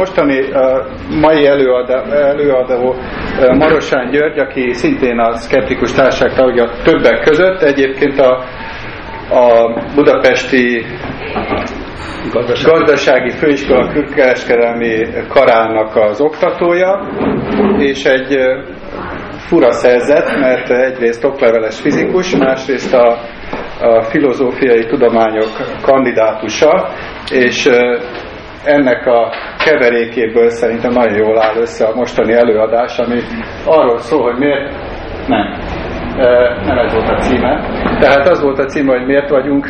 Mostani uh, mai előadó, előadó uh, Marosán György, aki szintén a Skeptikus Társaság tagja többek között, egyébként a, a budapesti gazdasági, gazdasági főiskola külkereskedelmi karának az oktatója, és egy uh, fura szerzet, mert egyrészt okleveles fizikus, másrészt a, a filozófiai tudományok kandidátusa, és ennek a keverékéből szerintem nagyon jól áll össze a mostani előadás, ami arról szól, hogy miért nem. Nem ez volt a címe. Tehát az volt a címe, hogy miért vagyunk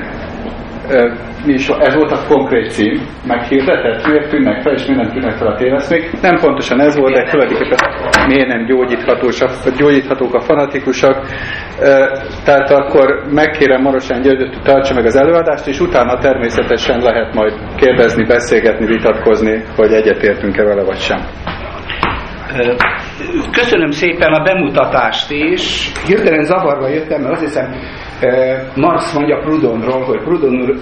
mi is, ez volt a konkrét cím, meghirdetett, miért tűnnek fel, és miért nem tűnnek fel a téveszmék. Nem pontosan ez volt, de tulajdonképpen miért nem gyógyíthatók a fanatikusak. Tehát akkor megkérem Marosán Györgyöt, hogy tartsa meg az előadást, és utána természetesen lehet majd kérdezni, beszélgetni, vitatkozni, hogy egyetértünk-e vele vagy sem. Köszönöm szépen a bemutatást is. Hirtelen zavarba jöttem, mert azt hiszem Marx mondja Proudhonról, hogy Proudhon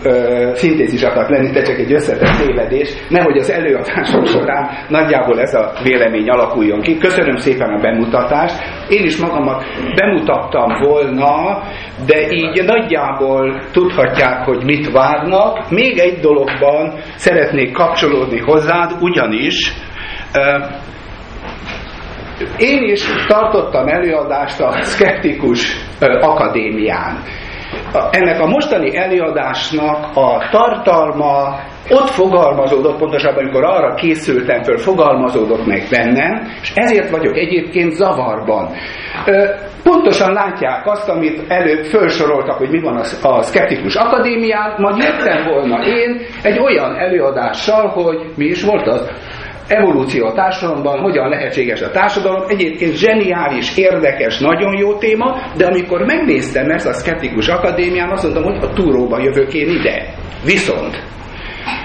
szintézis akart lenni, de csak egy összetett tévedés, nehogy az előadásom során nagyjából ez a vélemény alakuljon ki. Köszönöm szépen a bemutatást. Én is magamat bemutattam volna, de így nagyjából tudhatják, hogy mit várnak. Még egy dologban szeretnék kapcsolódni hozzád, ugyanis én is tartottam előadást a Skeptikus Akadémián. Ennek a mostani előadásnak a tartalma ott fogalmazódott, pontosabban, amikor arra készültem föl, fogalmazódott meg bennem, és ezért vagyok egyébként zavarban. Pontosan látják azt, amit előbb felsoroltak, hogy mi van a Skeptikus Akadémián, majd jöttem volna én egy olyan előadással, hogy mi is volt az? Evolúció a társadalomban, hogyan lehetséges a társadalom. Egyébként zseniális, érdekes, nagyon jó téma, de amikor megnéztem ezt a Skeptikus Akadémián, azt mondtam, hogy a túróba jövök én ide. Viszont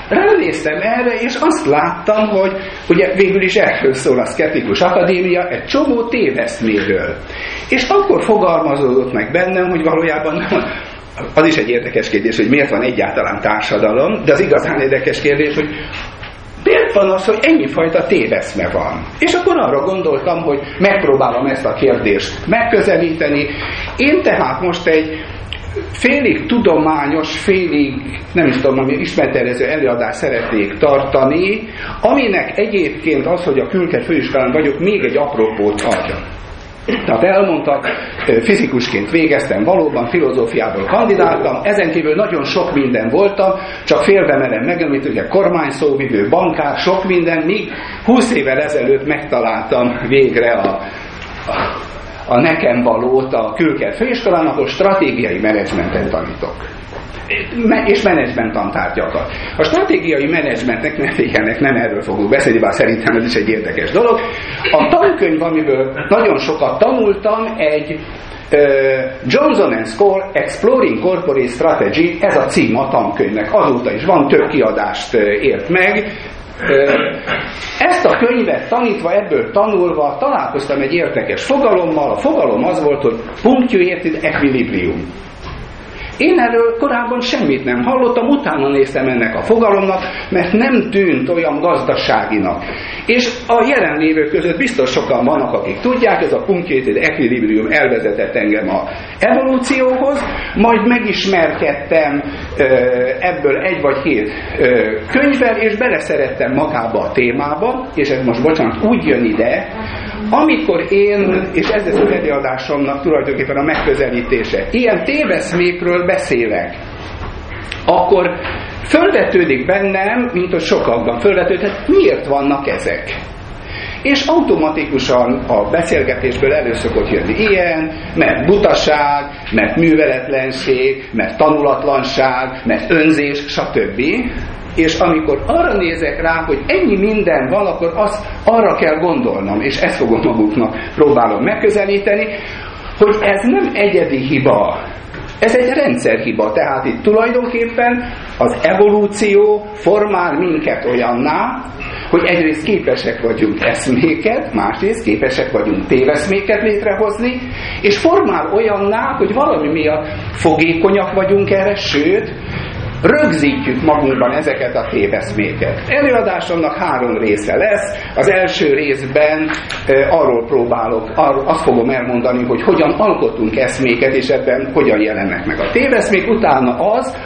ránéztem erre, és azt láttam, hogy ugye végül is erről szól a Skeptikus Akadémia, egy csomó téveszméről. És akkor fogalmazódott meg bennem, hogy valójában az is egy érdekes kérdés, hogy miért van egyáltalán társadalom, de az igazán érdekes kérdés, hogy Miért van az, hogy ennyi fajta téveszme van? És akkor arra gondoltam, hogy megpróbálom ezt a kérdést megközelíteni. Én tehát most egy félig tudományos, félig, nem is tudom, ami ismertelező előadást szeretnék tartani, aminek egyébként az, hogy a külke főiskolán vagyok, még egy apropót adja. Tehát elmondtak, fizikusként végeztem, valóban filozófiából kandidáltam, ezen kívül nagyon sok minden voltam, csak félve merem megemlít, ugye kormányszóvivő, bankár, sok minden, míg 20 évvel ezelőtt megtaláltam végre a, a, a nekem valót a külker főiskolán, ahol stratégiai menedzsmentet tanítok és menedzsment tantárgyakat. A stratégiai menedzsmentnek ne figyelnek, nem erről fogunk beszélni, bár szerintem ez is egy érdekes dolog. A tankönyv, amiből nagyon sokat tanultam, egy Johnson Score Exploring Corporate Strategy, ez a cím a tankönyvnek. Azóta is van, több kiadást ért meg. Ezt a könyvet tanítva, ebből tanulva találkoztam egy érdekes fogalommal. A fogalom az volt, hogy punctuated equilibrium. Én erről korábban semmit nem hallottam, utána néztem ennek a fogalomnak, mert nem tűnt olyan gazdaságinak. És a jelenlévők között biztos sokan vannak, akik tudják, ez a punctuated equilibrium elvezetett engem a evolúcióhoz, majd megismerkedtem ebből egy vagy két könyvvel, és beleszerettem magába a témába, és ez most bocsánat, úgy jön ide, amikor én, és ez az előadásomnak tulajdonképpen a megközelítése, ilyen téveszmékről beszélek, akkor fölvetődik bennem, mint hogy sokakban fölvetődhet, miért vannak ezek? És automatikusan a beszélgetésből elő szokott jönni ilyen, mert butaság, mert műveletlenség, mert tanulatlanság, mert önzés, stb. És amikor arra nézek rá, hogy ennyi minden van, akkor azt arra kell gondolnom, és ezt fogom maguknak próbálom megközelíteni, hogy ez nem egyedi hiba, ez egy rendszerhiba, tehát itt tulajdonképpen az evolúció formál minket olyanná, hogy egyrészt képesek vagyunk eszméket, másrészt képesek vagyunk téveszméket létrehozni, és formál olyanná, hogy valami miatt fogékonyak vagyunk erre, sőt, rögzítjük magunkban ezeket a téveszméket. Előadásomnak három része lesz. Az első részben arról próbálok, arról azt fogom elmondani, hogy hogyan alkotunk eszméket, és ebben hogyan jelennek meg a téveszmék. Utána az,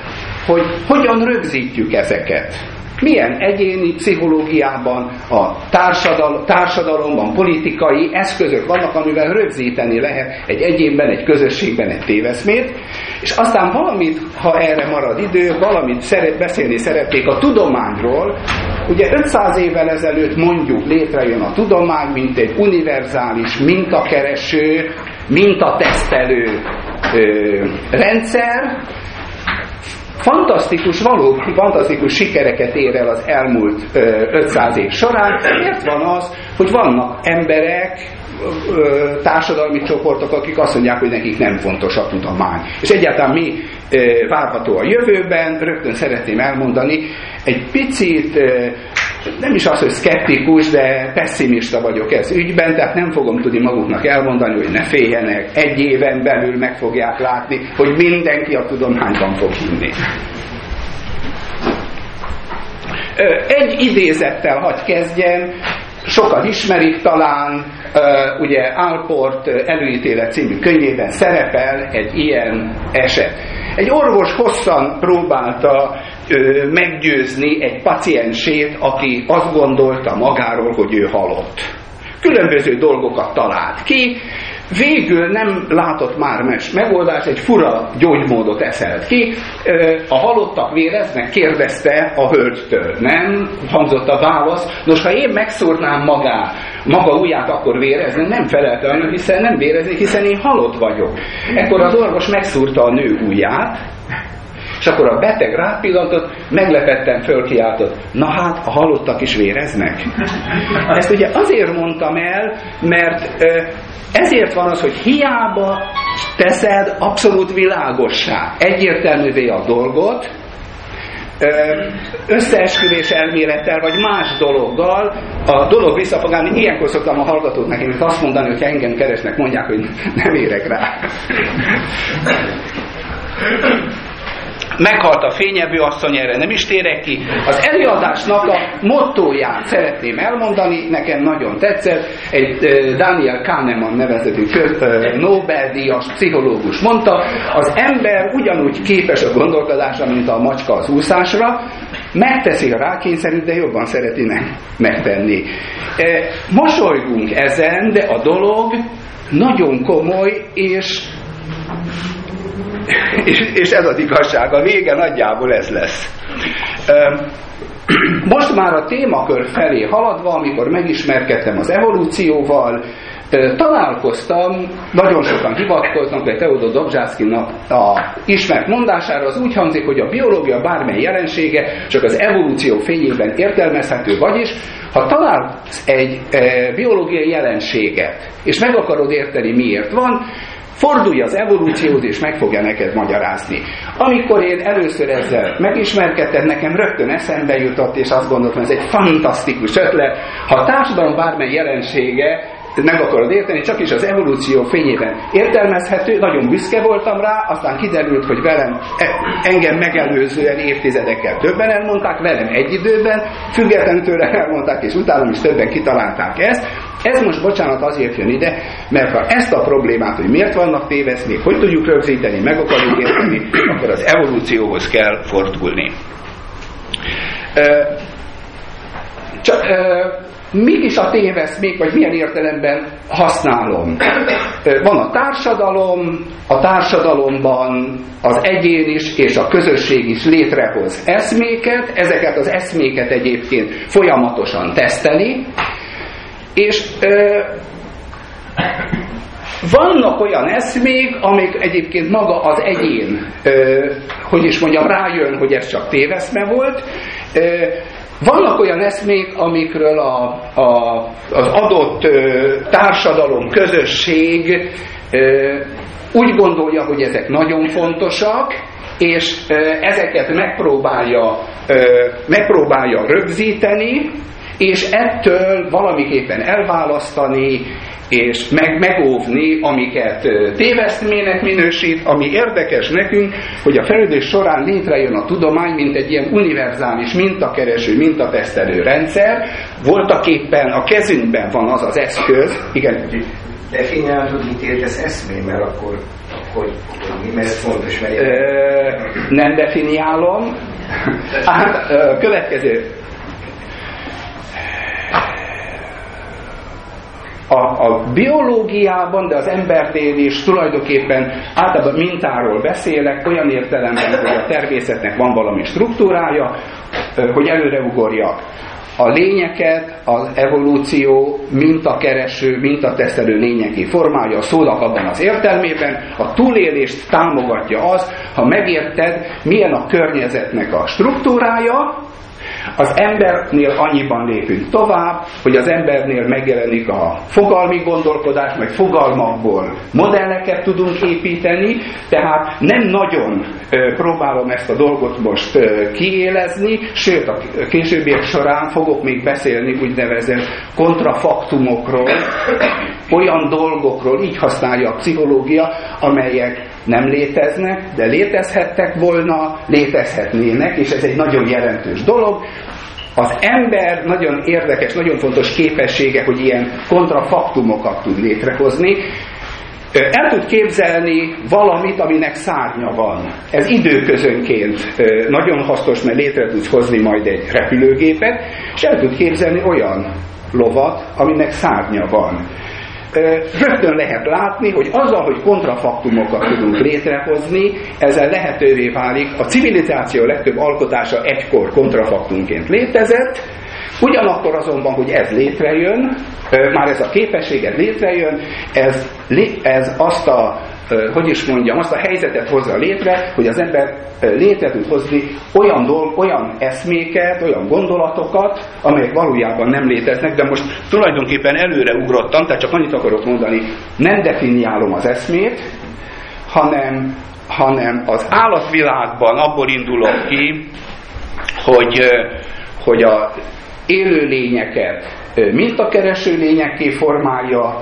hogy hogyan rögzítjük ezeket milyen egyéni pszichológiában, a társadal, társadalomban, politikai eszközök vannak, amivel rögzíteni lehet egy egyénben, egy közösségben egy téveszmét, és aztán valamit, ha erre marad idő, valamit szeret, beszélni szeretnék a tudományról, Ugye 500 évvel ezelőtt mondjuk létrejön a tudomány, mint egy univerzális mintakereső, mintatesztelő ö, rendszer, fantasztikus, valóban fantasztikus sikereket ér el az elmúlt 500 év során. Miért van az, hogy vannak emberek, társadalmi csoportok, akik azt mondják, hogy nekik nem fontos a tudomány. És egyáltalán mi várható a jövőben, rögtön szeretném elmondani, egy picit nem is az, hogy szkeptikus, de pessimista vagyok ez ügyben, tehát nem fogom tudni maguknak elmondani, hogy ne féljenek, egy éven belül meg fogják látni, hogy mindenki a tudományban fog hinni. Egy idézettel hagy kezdjem, sokan ismerik talán, ugye Alport előítélet című könyvében szerepel egy ilyen eset. Egy orvos hosszan próbálta meggyőzni egy paciensét, aki azt gondolta magáról, hogy ő halott. Különböző dolgokat talált ki, végül nem látott már mes megoldást, egy fura gyógymódot eszelt ki. A halottak véreznek, kérdezte a hölgytől. Nem hangzott a válasz. Nos, ha én megszúrnám magá, maga ujját, akkor vérezni, nem felelte hiszen nem vérezni, hiszen én halott vagyok. Ekkor az orvos megszúrta a nő ujját, és akkor a beteg rápillantott, meglepetten fölkiáltott, na hát, a halottak is véreznek. Ezt ugye azért mondtam el, mert ezért van az, hogy hiába teszed abszolút világossá, egyértelművé a dolgot, összeesküvés elmélettel, vagy más dologgal a dolog visszafogálni. Ilyenkor szoktam a hallgatók nekem azt mondani, hogy engem keresnek, mondják, hogy nem érek rá meghalt a fényevő asszony, erre nem is térek ki. Az előadásnak a mottóját szeretném elmondani, nekem nagyon tetszett, egy Daniel Kahneman nevezetű Nobel-díjas pszichológus mondta, az ember ugyanúgy képes a gondolkodásra, mint a macska az úszásra, megteszi a rákényszerűt, de jobban szereti megtenni. Mosolygunk ezen, de a dolog nagyon komoly, és és, és ez az igazság, a vége nagyjából ez lesz. Most már a témakör felé haladva, amikor megismerkedtem az evolúcióval, találkoztam, nagyon sokan hivatkoznak, de Teodor Dobzsászkinak a ismert mondására, az úgy hangzik, hogy a biológia bármely jelensége csak az evolúció fényében értelmezhető, vagyis ha találsz egy biológiai jelenséget, és meg akarod érteni miért van, Fordulj az evolúcióhoz, és meg fogja neked magyarázni. Amikor én először ezzel megismerkedtem, nekem rögtön eszembe jutott, és azt gondoltam, ez egy fantasztikus ötlet. Ha a társadalom bármely jelensége meg akarod érteni, csak is az evolúció fényében értelmezhető, nagyon büszke voltam rá, aztán kiderült, hogy velem e, engem megelőzően évtizedekkel többen elmondták, velem egy időben, függetlenül tőle elmondták, és utána is többen kitalálták ezt. Ez most, bocsánat, azért jön ide, mert ha ezt a problémát, hogy miért vannak téveszmék, hogy tudjuk rögzíteni, meg akarjuk érteni, akkor az evolúcióhoz kell fordulni. Csak, mik is a téveszmék, vagy milyen értelemben használom. Van a társadalom, a társadalomban az egyén is és a közösség is létrehoz eszméket, ezeket az eszméket egyébként folyamatosan teszteli, és ö, vannak olyan eszmék, amik egyébként maga az egyén, ö, hogy is mondjam, rájön, hogy ez csak téveszme volt, ö, vannak olyan eszmék, amikről a, a, az adott ö, társadalom, közösség ö, úgy gondolja, hogy ezek nagyon fontosak, és ö, ezeket megpróbálja, ö, megpróbálja rögzíteni, és ettől valamiképpen elválasztani, és meg, megóvni, amiket téveszmének minősít, ami érdekes nekünk, hogy a fejlődés során létrejön a tudomány, mint egy ilyen univerzális mintakereső, mintatesztelő rendszer, voltak éppen a kezünkben van az az eszköz, igen. Definiálod, mit értesz eszmé, mert akkor hogy, hogy mi, mert fontos, mert... Ö, nem definiálom. Hát, következő a, a biológiában, de az embernél is tulajdonképpen általában mintáról beszélek, olyan értelemben, hogy a természetnek van valami struktúrája, hogy előre ugorjak. A lényeket az evolúció mintakereső, mintateszelő lényeki formája a szónak abban az értelmében, a túlélést támogatja az, ha megérted, milyen a környezetnek a struktúrája, az embernél annyiban lépünk tovább, hogy az embernél megjelenik a fogalmi gondolkodás, meg fogalmakból modelleket tudunk építeni, tehát nem nagyon próbálom ezt a dolgot most kiélezni, sőt a későbbiek során fogok még beszélni úgynevezett kontrafaktumokról, olyan dolgokról, így használja a pszichológia, amelyek nem léteznek, de létezhettek volna, létezhetnének, és ez egy nagyon jelentős dolog. Az ember nagyon érdekes, nagyon fontos képessége, hogy ilyen kontrafaktumokat tud létrehozni. El tud képzelni valamit, aminek szárnya van. Ez időközönként nagyon hasznos, mert létre tudsz hozni majd egy repülőgépet, és el tud képzelni olyan lovat, aminek szárnya van rögtön lehet látni, hogy azzal, hogy kontrafaktumokat tudunk létrehozni, ezzel lehetővé válik, a civilizáció legtöbb alkotása egykor kontrafaktumként létezett, Ugyanakkor azonban, hogy ez létrejön, már ez a képességet létrejön, ez, ez azt a hogy is mondjam, azt a helyzetet hozza létre, hogy az ember létre tud hozni olyan, dolg, olyan eszméket, olyan gondolatokat, amelyek valójában nem léteznek, de most tulajdonképpen előre ugrottam, tehát csak annyit akarok mondani, nem definiálom az eszmét, hanem, hanem az állatvilágban abból indulok ki, hogy, hogy a élőlényeket mintakereső lényekké formálja,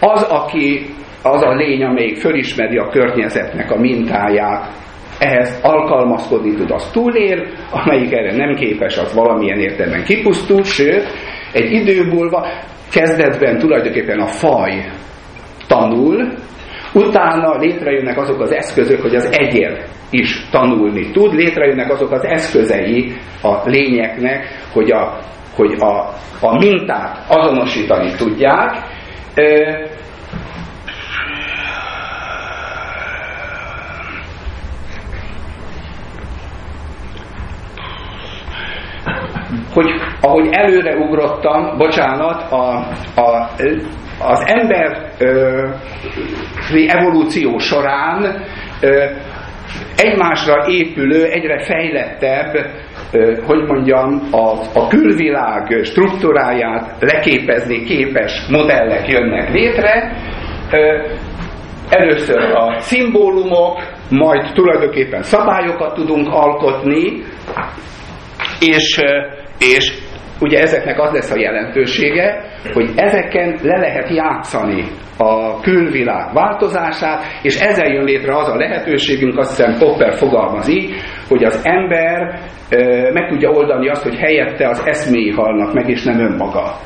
az, aki az a lény, amelyik fölismeri a környezetnek a mintáját, ehhez alkalmazkodni tud, az túlér, amelyik erre nem képes, az valamilyen értelemben kipusztul, sőt, egy idő múlva kezdetben tulajdonképpen a faj tanul, utána létrejönnek azok az eszközök, hogy az egyén is tanulni tud, létrejönnek azok az eszközei a lényeknek, hogy a, hogy a, a mintát azonosítani tudják, hogy ahogy előre ugrottam, bocsánat, a, a, az ember ö, evolúció során ö, egymásra épülő, egyre fejlettebb, hogy mondjam, a, a külvilág struktúráját leképezni képes modellek jönnek létre. Először a szimbólumok, majd tulajdonképpen szabályokat tudunk alkotni, és és ugye ezeknek az lesz a jelentősége, hogy ezeken le lehet játszani a külvilág változását, és ezzel jön létre az a lehetőségünk, azt hiszem Popper fogalmaz így, hogy az ember meg tudja oldani azt, hogy helyette az eszméi halnak meg, és nem önmaga.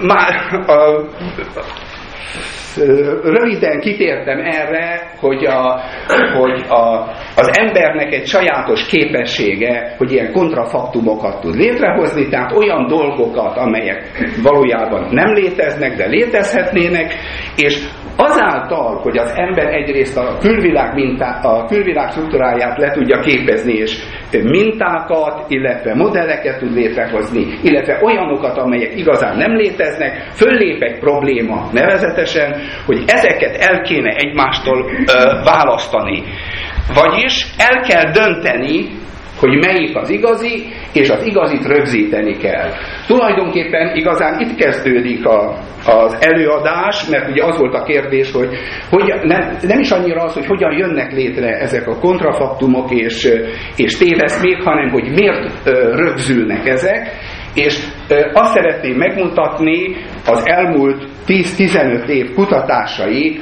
Már a, röviden kitértem erre, hogy, a, hogy a, az embernek egy sajátos képessége, hogy ilyen kontrafaktumokat tud létrehozni, tehát olyan dolgokat, amelyek valójában nem léteznek, de létezhetnének, és azáltal, hogy az ember egyrészt a külvilág, mintá, a külvilág struktúráját le tudja képezni, és mintákat, illetve modelleket tud létrehozni, illetve olyanokat, amelyek igazán nem léteznek, föllép egy probléma nevezetesen, hogy ezeket el kéne egymástól ö, választani. Vagyis el kell dönteni, hogy melyik az igazi, és az igazit rögzíteni kell. Tulajdonképpen igazán itt kezdődik a, az előadás, mert ugye az volt a kérdés, hogy, hogy nem, nem is annyira az, hogy hogyan jönnek létre ezek a kontrafaktumok és, és téveszmék, hanem hogy miért rögzülnek ezek, és azt szeretném megmutatni az elmúlt 10-15 év kutatásai,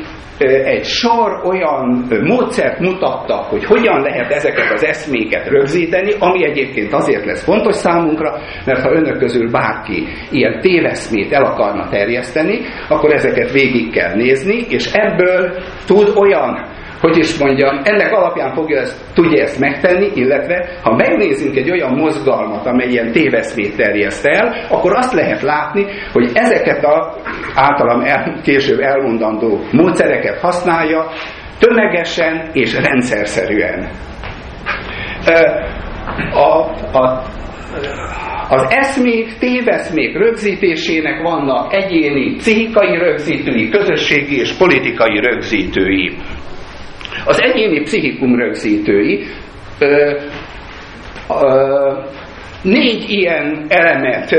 egy sor olyan módszert mutattak, hogy hogyan lehet ezeket az eszméket rögzíteni, ami egyébként azért lesz fontos számunkra, mert ha önök közül bárki ilyen téveszmét el akarna terjeszteni, akkor ezeket végig kell nézni, és ebből tud olyan hogy is mondjam, ennek alapján fogja ezt, tudja ezt megtenni, illetve ha megnézünk egy olyan mozgalmat, amely ilyen téveszmét terjeszt el, akkor azt lehet látni, hogy ezeket a általam el, később elmondandó módszereket használja tömegesen és rendszerszerűen. A, a, az eszmék, téveszmék rögzítésének vannak egyéni pszichikai rögzítői, közösségi és politikai rögzítői. Az egyéni pszichikum rögzítői ö, ö, négy ilyen elemet ö,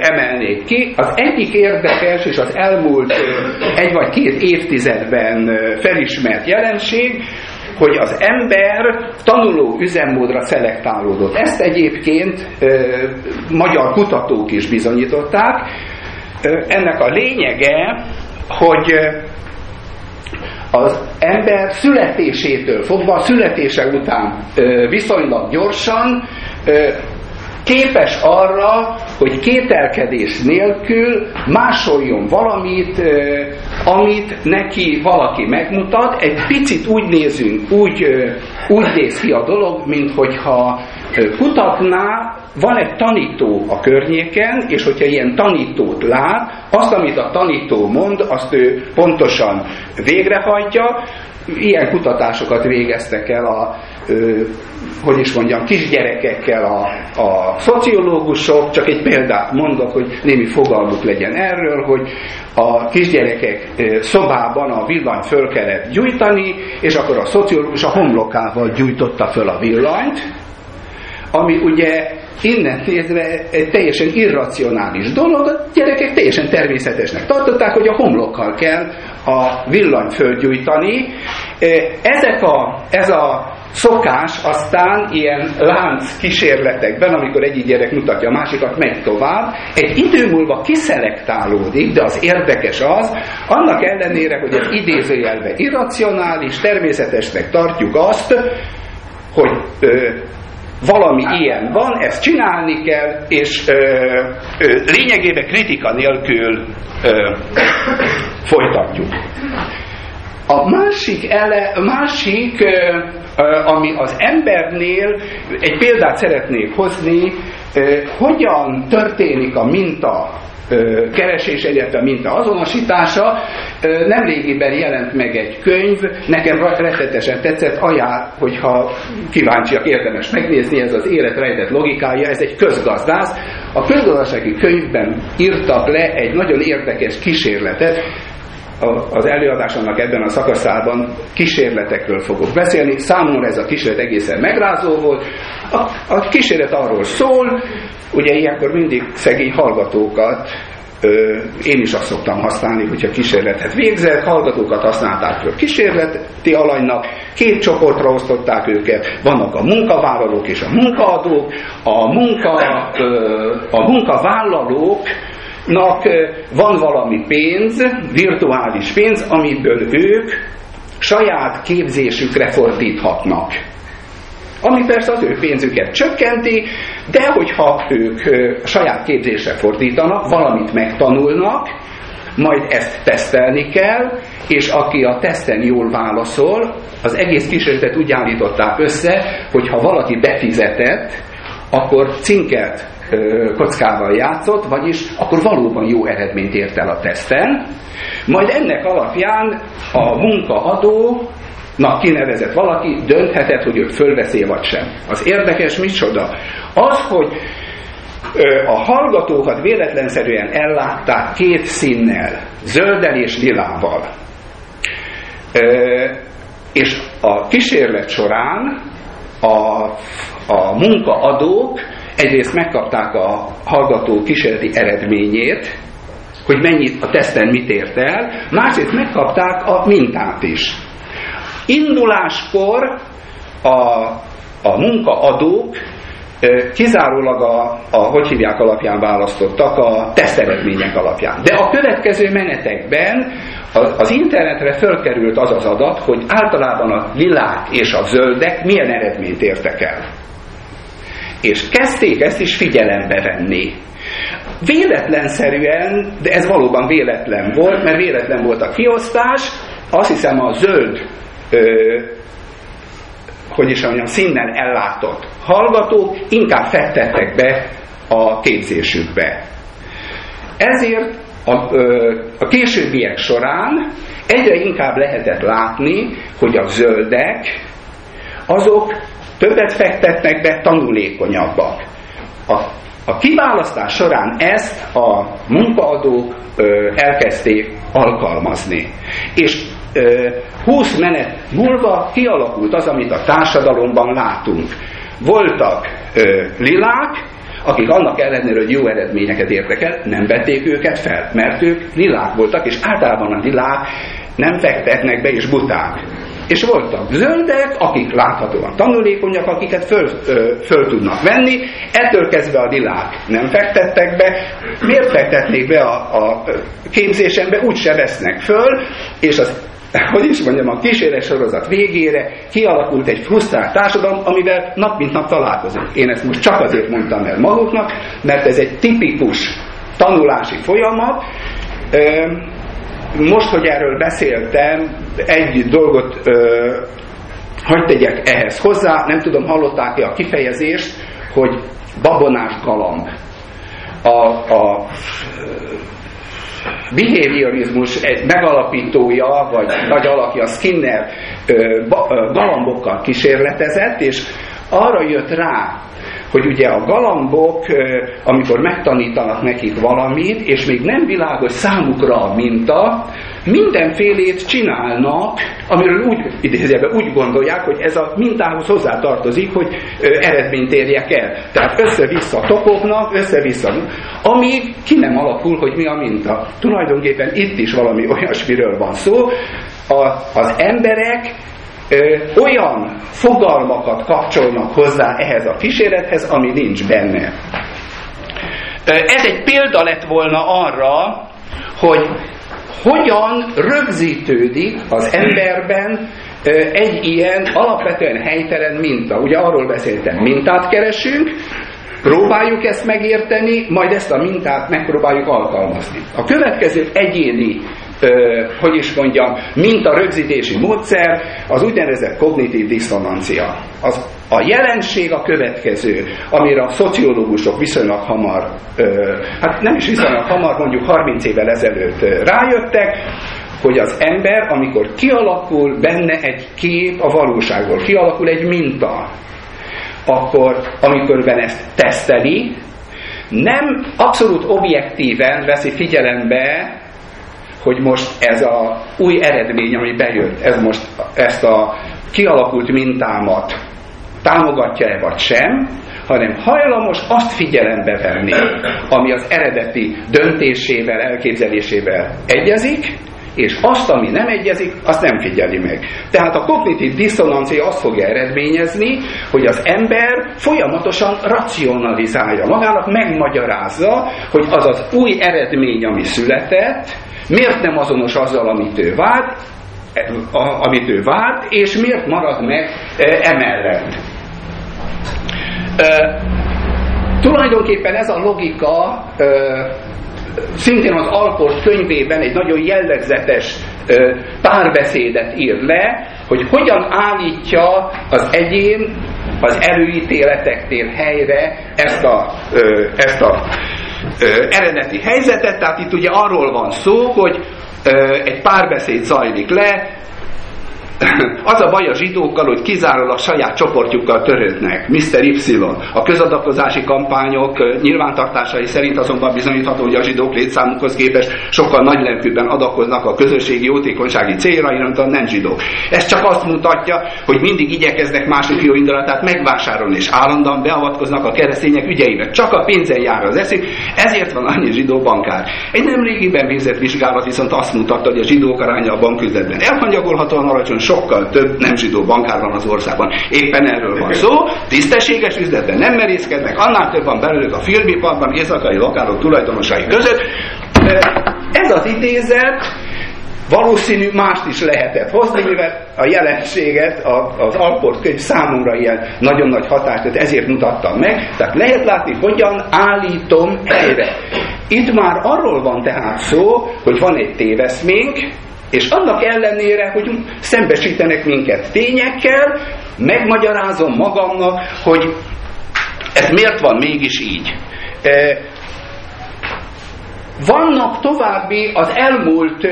emelnék ki. Az egyik érdekes, és az elmúlt ö, egy vagy két évtizedben ö, felismert jelenség, hogy az ember tanuló üzemmódra szelektálódott. Ezt egyébként ö, magyar kutatók is bizonyították. Ö, ennek a lényege, hogy az ember születésétől fogva, születése után viszonylag gyorsan képes arra, hogy kételkedés nélkül másoljon valamit, amit neki valaki megmutat. Egy picit úgy nézünk, úgy, úgy néz ki a dolog, mint hogyha kutatná, van egy tanító a környéken, és hogyha ilyen tanítót lát, azt, amit a tanító mond, azt ő pontosan végrehajtja. Ilyen kutatásokat végeztek el a, hogy is mondjam, kisgyerekekkel a, a szociológusok, csak egy példát mondok, hogy némi fogalmuk legyen erről, hogy a kisgyerekek szobában a villany föl kellett gyújtani, és akkor a szociológus a homlokával gyújtotta föl a villanyt, ami ugye innen nézve egy teljesen irracionális dolog, a gyerekek teljesen természetesnek tartották, hogy a homlokkal kell a villany fölgyújtani. Ezek a, ez a szokás aztán ilyen lánc kísérletekben, amikor egyik gyerek mutatja a másikat, megy tovább, egy idő múlva kiszelektálódik, de az érdekes az, annak ellenére, hogy ez idézőjelben irracionális, természetesnek tartjuk azt, hogy ö, valami ilyen van, ezt csinálni kell, és ö, ö, lényegében kritika nélkül ö, folytatjuk. A másik, ele, másik ö, ö, ami az embernél, egy példát szeretnék hozni, ö, hogyan történik a minta keresés, illetve minta azonosítása. Nemrégiben jelent meg egy könyv, nekem rettetesen tetszett, ajánl, hogyha kíváncsiak, érdemes megnézni, ez az élet rejtett logikája, ez egy közgazdász. A közgazdasági könyvben írtak le egy nagyon érdekes kísérletet, az előadásomnak ebben a szakaszában kísérletekről fogok beszélni. Számomra ez a kísérlet egészen megrázó volt. A, a kísérlet arról szól, ugye ilyenkor mindig szegény hallgatókat Ö, én is azt szoktam használni, hogyha kísérletet végzett, hallgatókat használták föl kísérleti alanynak, két csoportra osztották őket, vannak a munkavállalók és a munkaadók, a, munka, ö, a munkavállalók nak van valami pénz, virtuális pénz, amiből ők saját képzésükre fordíthatnak. Ami persze az ő pénzüket csökkenti, de hogyha ők saját képzésre fordítanak, valamit megtanulnak, majd ezt tesztelni kell, és aki a teszten jól válaszol, az egész kísérletet úgy állították össze, hogy ha valaki befizetett, akkor cinket kockával játszott, vagyis akkor valóban jó eredményt ért el a teszten, majd ennek alapján a munkaadó na kinevezett valaki dönthetett, hogy őt fölveszé vagy sem. Az érdekes micsoda? Az, hogy a hallgatókat véletlenszerűen ellátták két színnel, zöldel és lilával. És a kísérlet során a, a munkaadók egyrészt megkapták a hallgató kísérleti eredményét, hogy mennyit a teszten mit ért el, másrészt megkapták a mintát is. Induláskor a, a munkaadók kizárólag a, a, hogy hívják alapján választottak, a teszteredmények alapján. De a következő menetekben az internetre fölkerült az az adat, hogy általában a lilák és a zöldek milyen eredményt értek el. És kezdték ezt is figyelembe venni. Véletlenszerűen, de ez valóban véletlen volt, mert véletlen volt a kiosztás, azt hiszem a zöld ö, hogy is mondjam, színnel ellátott hallgatók inkább fektettek be a képzésükbe. Ezért a, a későbbiek során egyre inkább lehetett látni, hogy a zöldek azok többet fektetnek be, tanulékonyabbak. A, a kiválasztás során ezt a munkaadók ö, elkezdték alkalmazni. És ö, 20 menet múlva kialakult az, amit a társadalomban látunk. Voltak ö, lilák, akik annak ellenére, hogy jó eredményeket értek el, nem vették őket fel, mert ők lilák voltak, és általában a lilák nem fektetnek be, és buták. És voltak zöldek, akik láthatóan tanulékonyak, akiket föl, ö, föl tudnak venni, ettől kezdve a lilák nem fektettek be, miért fektetnék be a, a képzésembe, úgyse vesznek föl, és az hogy is mondjam, a kísérlet sorozat végére kialakult egy frusztrált társadalom, amivel nap mint nap találkozunk. Én ezt most csak azért mondtam el maguknak, mert ez egy tipikus tanulási folyamat. Most, hogy erről beszéltem, egy dolgot hogy tegyek ehhez hozzá, nem tudom, hallották-e a kifejezést, hogy babonás galamb. A, a behaviorizmus megalapítója, vagy nagy alakja Skinner galambokkal kísérletezett, és arra jött rá, hogy ugye a galambok, amikor megtanítanak nekik valamit, és még nem világos számukra a minta, mindenfélét csinálnak, amiről úgy, idézőben úgy gondolják, hogy ez a mintához hozzátartozik, hogy eredményt érjek el. Tehát össze-vissza topognak, össze-vissza, amíg ki nem alakul, hogy mi a minta. Tulajdonképpen itt is valami olyasmiről van szó. A, az emberek olyan fogalmakat kapcsolnak hozzá ehhez a kísérlethez, ami nincs benne. Ez egy példa lett volna arra, hogy hogyan rögzítődik az emberben egy ilyen alapvetően helytelen minta. Ugye arról beszéltem, mintát keresünk, próbáljuk ezt megérteni, majd ezt a mintát megpróbáljuk alkalmazni. A következő egyéni hogy is mondjam, mint a rögzítési módszer, az úgynevezett kognitív diszonancia. Az, a jelenség a következő, amire a szociológusok viszonylag hamar, hát nem is viszonylag hamar, mondjuk 30 évvel ezelőtt rájöttek, hogy az ember, amikor kialakul benne egy kép a valóságból, kialakul egy minta, akkor amikor benne ezt teszteli, nem abszolút objektíven veszi figyelembe hogy most ez a új eredmény, ami bejött, ez most ezt a kialakult mintámat támogatja-e vagy sem, hanem hajlamos azt figyelembe venni, ami az eredeti döntésével, elképzelésével egyezik, és azt, ami nem egyezik, azt nem figyeli meg. Tehát a kognitív diszonancia azt fogja eredményezni, hogy az ember folyamatosan racionalizálja magának, megmagyarázza, hogy az az új eredmény, ami született, miért nem azonos azzal, amit ő várt, amit ő várt, és miért marad meg emellett. E, tulajdonképpen ez a logika e, szintén az Alport könyvében egy nagyon jellegzetes párbeszédet ír le, hogy hogyan állítja az egyén az előítéleteknél helyre ezt a, ezt a eredeti helyzetet, tehát itt ugye arról van szó, hogy egy párbeszéd zajlik le, az a baj a zsidókkal, hogy kizárólag saját csoportjukkal törődnek. Mr. Y. A közadakozási kampányok nyilvántartásai szerint azonban bizonyítható, hogy a zsidók létszámukhoz képest sokkal nagy lelkűbben adakoznak a közösségi jótékonysági célra, mint a nem zsidók. Ez csak azt mutatja, hogy mindig igyekeznek másik jó indulatát megvásárolni, és állandóan beavatkoznak a keresztények ügyeibe. Csak a pénzen jár az eszük, ezért van annyi zsidó bankár. Egy nem régiben végzett vizsgálat viszont azt mutatta, hogy a zsidók aránya a banküzletben elhanyagolhatóan alacsony, sokkal több nem zsidó bankár van az országban. Éppen erről van szó, tisztességes üzletben nem merészkednek, annál több van belőlük a filmiparban, éjszakai lokálok tulajdonosai között. Ez az idézet valószínű mást is lehetett hozni, mivel a jelenséget, az Alport könyv számomra ilyen nagyon nagy hatást, ezért mutattam meg. Tehát lehet látni, hogyan állítom helyre. Itt már arról van tehát szó, hogy van egy téveszménk, és annak ellenére, hogy szembesítenek minket tényekkel, megmagyarázom magamnak, hogy ez miért van mégis így. E, vannak további az elmúlt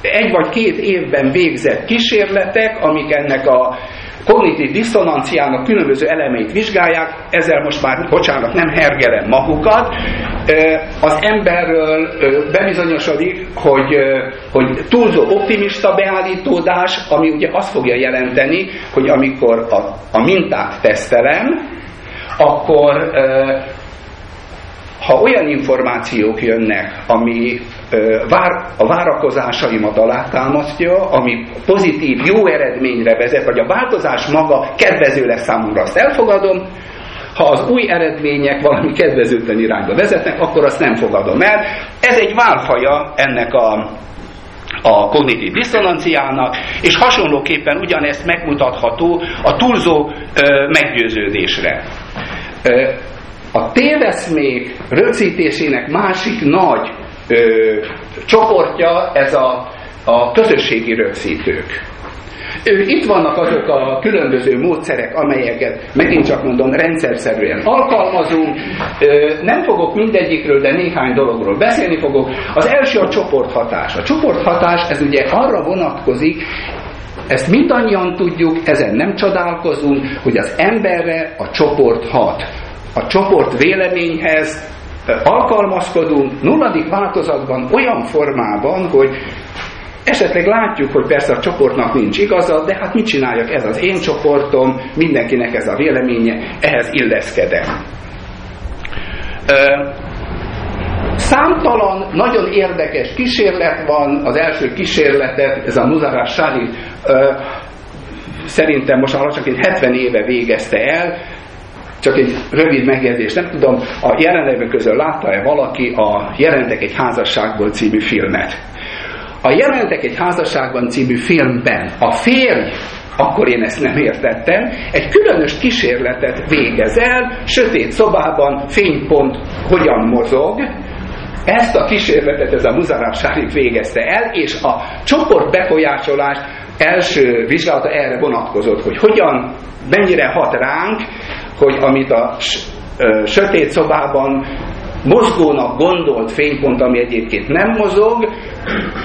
egy vagy két évben végzett kísérletek, amik ennek a kognitív diszonanciának különböző elemeit vizsgálják, ezzel most már, bocsánat, nem hergelem magukat, az emberről bebizonyosodik, hogy, hogy túlzó optimista beállítódás, ami ugye azt fogja jelenteni, hogy amikor a, a mintát tesztelem, akkor ha olyan információk jönnek, ami vár, a várakozásaimat alátámasztja, ami pozitív, jó eredményre vezet, vagy a változás maga kedvező lesz számomra, azt elfogadom, ha az új eredmények valami kedvezőtlen irányba vezetnek, akkor azt nem fogadom el. Ez egy válfaja ennek a, a kognitív diszonanciának, és hasonlóképpen ugyanezt megmutatható a túlzó ö, meggyőződésre. Ö, a téveszmék rögzítésének másik nagy ö, csoportja ez a, a közösségi rögzítők. Itt vannak azok a különböző módszerek, amelyeket megint csak mondom, rendszerszerűen alkalmazunk. Nem fogok mindegyikről, de néhány dologról beszélni fogok. Az első a csoporthatás. A csoporthatás, ez ugye arra vonatkozik, ezt mindannyian tudjuk, ezen nem csodálkozunk, hogy az emberre a csoport hat. A csoport véleményhez alkalmazkodunk nulladik változatban olyan formában, hogy Esetleg látjuk, hogy persze a csoportnak nincs igaza, de hát mit csináljak, ez az én csoportom, mindenkinek ez a véleménye, ehhez illeszkedem. Számtalan, nagyon érdekes kísérlet van, az első kísérletet, ez a Muzarás Sari szerintem most már csak egy 70 éve végezte el, csak egy rövid megjegyzés, nem tudom, a jelenlevők közül látta-e valaki a Jelentek egy házasságból című filmet. A Jelentek egy házasságban című filmben a férj akkor én ezt nem értettem, egy különös kísérletet végez el, sötét szobában fénypont hogyan mozog, ezt a kísérletet ez a Muzarab Sárif végezte el, és a csoport befolyásolás első vizsgálata erre vonatkozott, hogy hogyan, mennyire hat ránk, hogy amit a sötét szobában mozgónak gondolt fénypont, ami egyébként nem mozog,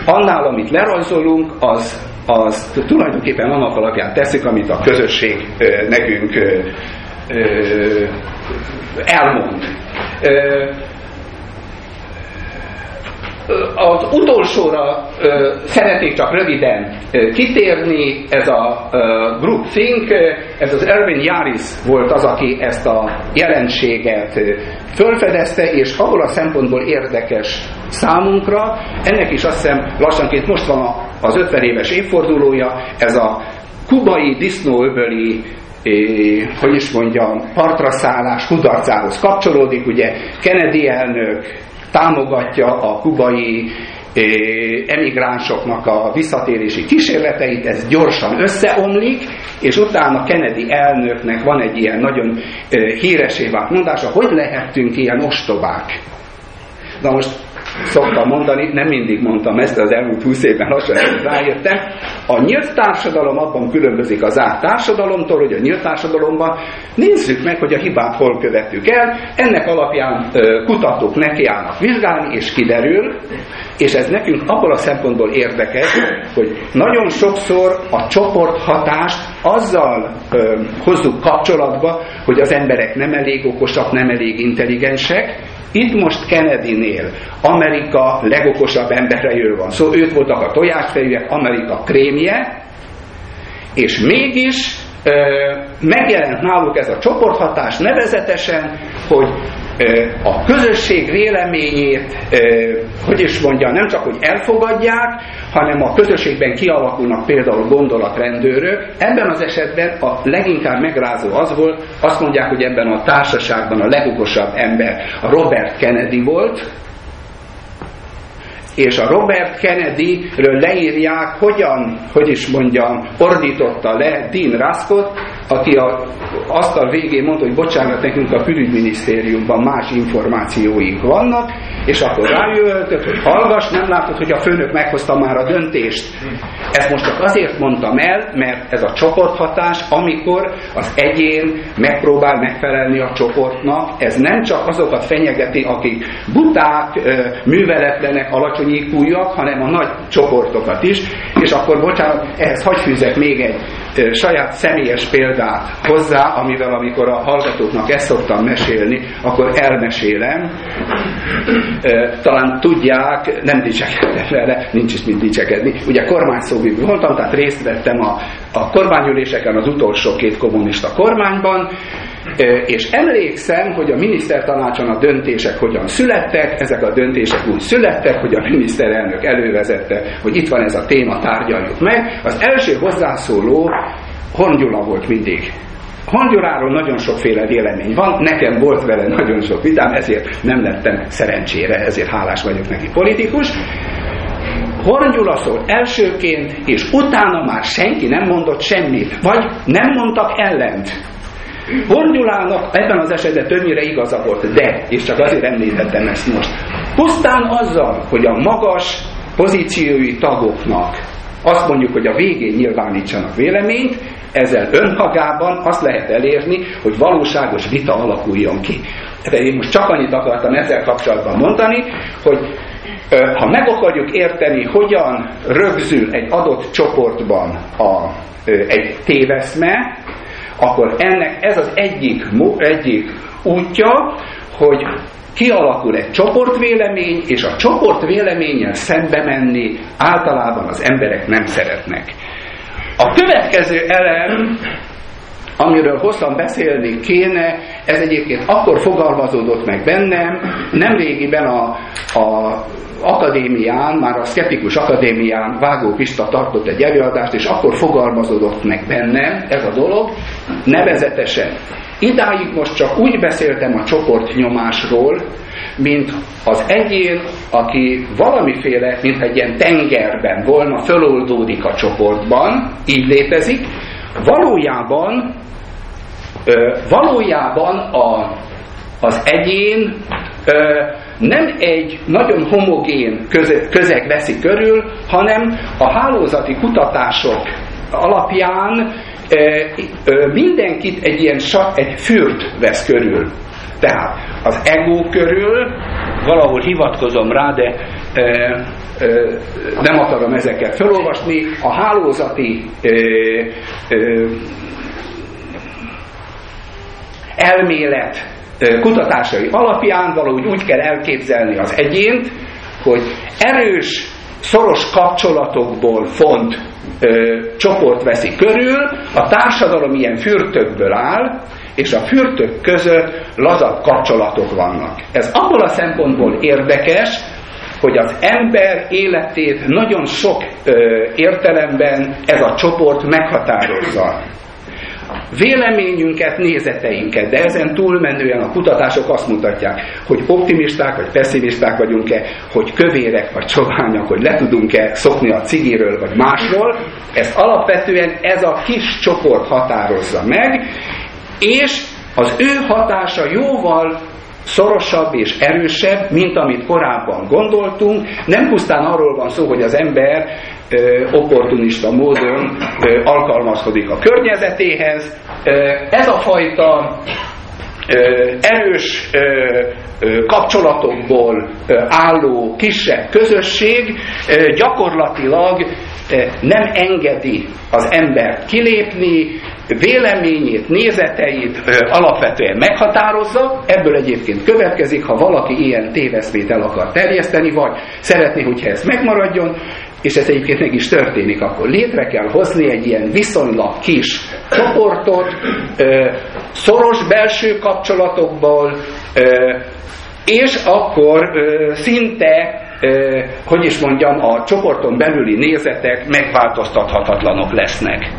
annál, amit lerajzolunk, az, az tulajdonképpen annak alapján teszik, amit a közösség nekünk elmond. Az utolsóra ö, szeretnék csak röviden kitérni, ez a ö, group think, ez az Erwin Yaris volt az, aki ezt a jelenséget ö, fölfedezte, és ahol a szempontból érdekes számunkra, ennek is azt hiszem lassanként most van az 50 éves évfordulója, ez a kubai disznóöböli hogy is mondjam, partraszállás kudarcához kapcsolódik, ugye Kennedy elnök támogatja a kubai emigránsoknak a visszatérési kísérleteit, ez gyorsan összeomlik, és utána Kennedy elnöknek van egy ilyen nagyon híresé vált mondása, hogy lehettünk ilyen ostobák. Na most szoktam mondani, nem mindig mondtam ezt, az elmúlt 20 évben lassan rájöttem. A nyílt társadalom abban különbözik az zárt társadalomtól, hogy a nyílt társadalomban nézzük meg, hogy a hibát hol követtük el. Ennek alapján kutatók nekiállnak vizsgálni, és kiderül, és ez nekünk abból a szempontból érdekes, hogy nagyon sokszor a csoporthatást azzal ö, hozzuk kapcsolatba, hogy az emberek nem elég okosak, nem elég intelligensek. Itt most Kennedy-nél Amerika legokosabb embereiről van szó, szóval ők voltak a tojásfejűek, Amerika krémje, és mégis megjelent náluk ez a csoporthatás nevezetesen, hogy a közösség véleményét, hogy is mondja, nem csak, hogy elfogadják, hanem a közösségben kialakulnak például gondolatrendőrök. Ebben az esetben a leginkább megrázó az volt, azt mondják, hogy ebben a társaságban a legokosabb ember a Robert Kennedy volt, és a Robert Kennedy-ről leírják, hogyan, hogy is mondjam, ordította le Dean Ruskot, aki a, azt a végén mondta, hogy bocsánat, nekünk a külügyminisztériumban más információink vannak, és akkor rájöhetett, hogy hallgass, nem látod, hogy a főnök meghozta már a döntést. Ezt most csak azért mondtam el, mert ez a csoporthatás, amikor az egyén megpróbál megfelelni a csoportnak, ez nem csak azokat fenyegeti, akik buták, műveletlenek, alacsony hanem a nagy csoportokat is, és akkor bocsánat, ehhez hagy fűzek még egy saját személyes példát hozzá, amivel amikor a hallgatóknak ezt szoktam mesélni, akkor elmesélem. Talán tudják, nem dicsekedtem vele, nincs is mit dicsekedni. Ugye kormányszóvívő voltam, tehát részt vettem a, a kormányüléseken az utolsó két kommunista kormányban, és emlékszem, hogy a minisztertanácson a döntések hogyan születtek, ezek a döntések úgy születtek, hogy a miniszterelnök elővezette, hogy itt van ez a téma, tárgyaljuk meg. Az első hozzászóló Hongyula volt mindig. Hongyuráról nagyon sokféle vélemény van, nekem volt vele nagyon sok vitám, ezért nem lettem szerencsére, ezért hálás vagyok neki politikus. Horn szól elsőként, és utána már senki nem mondott semmit, vagy nem mondtak ellent. Hornyulának ebben az esetben többnyire igaza volt, de, és csak azért említettem ezt most, pusztán azzal, hogy a magas pozíciói tagoknak azt mondjuk, hogy a végén nyilvánítsanak véleményt, ezzel önmagában azt lehet elérni, hogy valóságos vita alakuljon ki. De én most csak annyit akartam ezzel kapcsolatban mondani, hogy ha meg akarjuk érteni, hogyan rögzül egy adott csoportban a, egy téveszme, akkor ennek ez az egyik, egyik útja, hogy kialakul egy csoportvélemény, és a csoportvéleménnyel szembe menni általában az emberek nem szeretnek. A következő elem, amiről hosszan beszélni kéne, ez egyébként akkor fogalmazódott meg bennem, nemrégiben a, a akadémián, már a Szkeptikus Akadémián Vágó Pista tartott egy előadást, és akkor fogalmazódott meg bennem ez a dolog, nevezetesen. Idáig most csak úgy beszéltem a csoportnyomásról, mint az egyén, aki valamiféle, mint egy ilyen tengerben volna, föloldódik a csoportban, így létezik, valójában valójában a, az egyén nem egy nagyon homogén közeg veszi körül, hanem a hálózati kutatások alapján mindenkit egy ilyen egy fürt vesz körül. Tehát az ego körül, valahol hivatkozom rá, de e, e, nem akarom ezeket felolvasni, a hálózati e, e, elmélet kutatásai alapján valahogy úgy kell elképzelni az egyént, hogy erős, szoros kapcsolatokból font ö, csoport veszi körül, a társadalom ilyen fürtökből áll, és a fürtök között lazabb kapcsolatok vannak. Ez abból a szempontból érdekes, hogy az ember életét nagyon sok ö, értelemben ez a csoport meghatározza véleményünket, nézeteinket, de ezen túlmenően a kutatások azt mutatják, hogy optimisták vagy pessimisták vagyunk-e, hogy kövérek vagy csoványak, hogy le tudunk-e szokni a cigiről vagy másról, ez alapvetően ez a kis csoport határozza meg, és az ő hatása jóval szorosabb és erősebb, mint amit korábban gondoltunk. Nem pusztán arról van szó, hogy az ember ö, opportunista módon ö, alkalmazkodik a környezetéhez. Ö, ez a fajta erős kapcsolatokból álló kisebb közösség gyakorlatilag nem engedi az ember kilépni, véleményét, nézeteit alapvetően meghatározza, ebből egyébként következik, ha valaki ilyen téveszmét el akar terjeszteni, vagy szeretné, hogyha ez megmaradjon, és ez egyébként meg is történik, akkor létre kell hozni egy ilyen viszonylag kis csoportot, szoros belső kapcsolatokból, és akkor szinte, hogy is mondjam, a csoporton belüli nézetek megváltoztathatatlanok lesznek.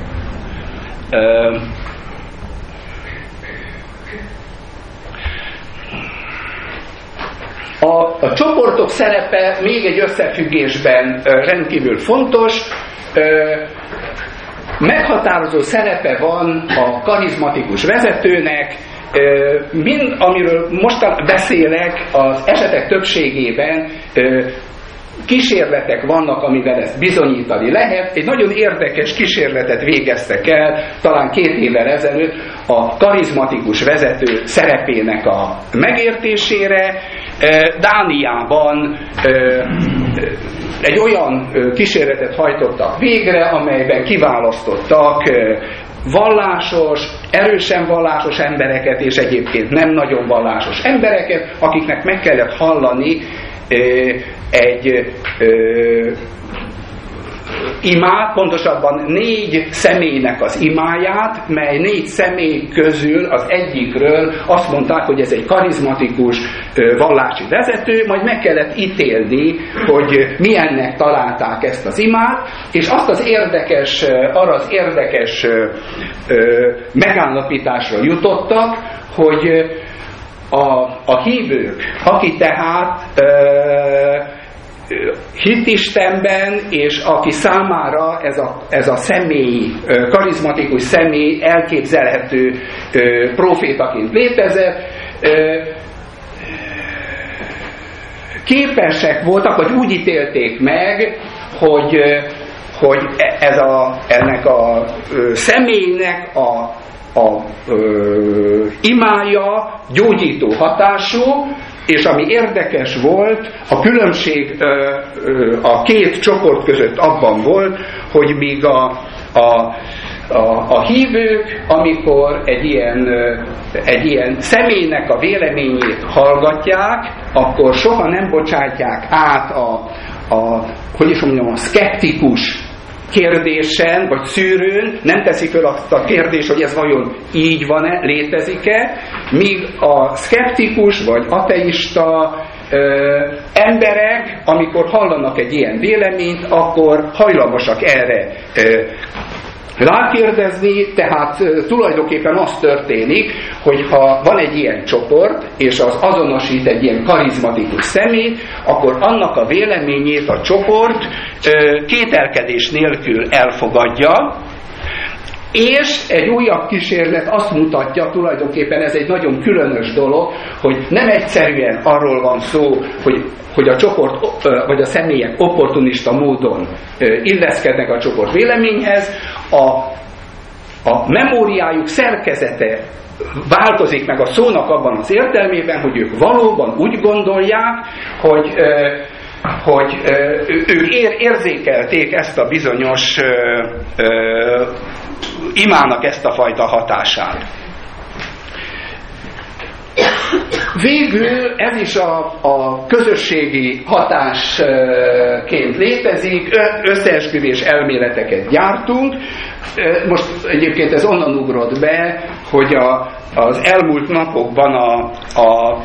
A, a csoportok szerepe még egy összefüggésben rendkívül fontos. Meghatározó szerepe van a karizmatikus vezetőnek, mind amiről mostan beszélek, az esetek többségében kísérletek vannak, amivel ezt bizonyítani lehet. Egy nagyon érdekes kísérletet végeztek el talán két évvel ezelőtt a karizmatikus vezető szerepének a megértésére. Dániában egy olyan kísérletet hajtottak végre, amelyben kiválasztottak vallásos, erősen vallásos embereket, és egyébként nem nagyon vallásos embereket, akiknek meg kellett hallani egy imát, pontosabban négy személynek az imáját, mely négy személy közül az egyikről azt mondták, hogy ez egy karizmatikus vallási vezető, majd meg kellett ítélni, hogy milyennek találták ezt az imát, és azt az érdekes, arra az érdekes megállapításra jutottak, hogy a, a hívők, aki tehát hit Istenben, és aki számára ez a, ez a személy, karizmatikus személy elképzelhető profétaként létezett, képesek voltak, vagy úgy ítélték meg, hogy, hogy e, ez a, ennek a személynek a, a ö, imája gyógyító hatású, és ami érdekes volt, a különbség a két csoport között abban volt, hogy míg a, a a, a hívők, amikor egy ilyen, egy ilyen személynek a véleményét hallgatják, akkor soha nem bocsátják át a, a hogy is mondjam, a szkeptikus kérdésen, vagy szűrőn nem teszi föl azt a kérdést, hogy ez vajon így van-e, létezik-e, míg a szkeptikus vagy ateista ö, emberek, amikor hallanak egy ilyen véleményt, akkor hajlamosak erre ö, rákérdezni, tehát tulajdonképpen az történik, hogy ha van egy ilyen csoport, és az azonosít egy ilyen karizmatikus szemét, akkor annak a véleményét a csoport kételkedés nélkül elfogadja, és egy újabb kísérlet azt mutatja, tulajdonképpen ez egy nagyon különös dolog, hogy nem egyszerűen arról van szó, hogy, hogy a csoport vagy a személyek opportunista módon illeszkednek a csoport véleményhez, a, a memóriájuk szerkezete változik meg a szónak abban az értelmében, hogy ők valóban úgy gondolják, hogy hogy ők ér, érzékelték ezt a bizonyos imának ezt a fajta hatását. Végül ez is a, a közösségi hatásként létezik, összeesküvés elméleteket gyártunk. Most egyébként ez onnan ugrott be, hogy a, az elmúlt napokban a, a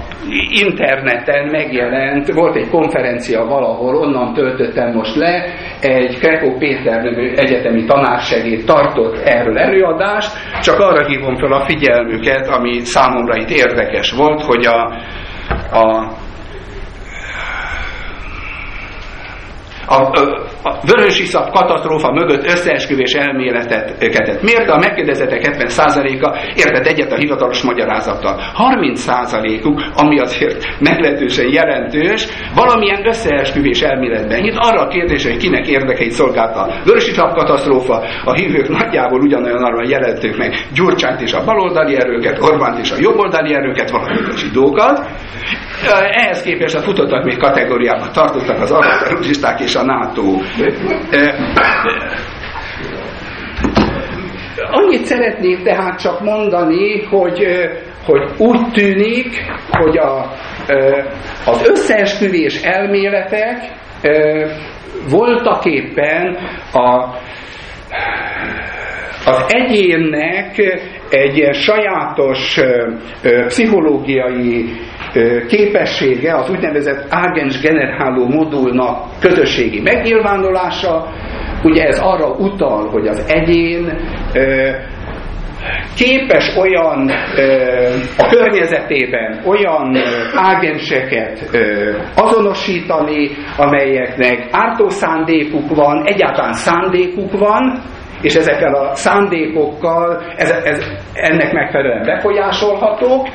interneten megjelent, volt egy konferencia valahol, onnan töltöttem most le, egy Krekó Péter nevű egyetemi tanársegéd tartott erről előadást, csak arra hívom fel a figyelmüket, ami számomra itt érdekes volt, hogy a, a a, a, a vörösiszap katasztrófa mögött összeesküvés elméleteket mérte, a megkérdezettek 70%-a értett egyet a hivatalos magyarázattal. 30%-uk, ami azért meglehetősen jelentős, valamilyen összeesküvés elméletben hitt arra a kérdésre, hogy kinek érdekeit szolgálta a vörösiszap katasztrófa, a hívők nagyjából ugyanolyan arra jelentők meg Gyurcsányt és a baloldali erőket, Orbánt és a jobboldali erőket, valamint a zsidókat. Ehhez képest a futottak még kategóriában tartottak az arab és a NATO. Annyit szeretnék tehát csak mondani, hogy, hogy úgy tűnik, hogy a, az összeesküvés elméletek voltak éppen a, az egyénnek egy ilyen sajátos pszichológiai képessége, az úgynevezett Agens generáló modulnak közösségi megnyilvánulása, ugye ez arra utal, hogy az egyén képes olyan a környezetében olyan ágenseket azonosítani, amelyeknek ártó szándékuk van, egyáltalán szándékuk van, és ezekkel a szándékokkal ez, ez, ennek megfelelően befolyásolhatók,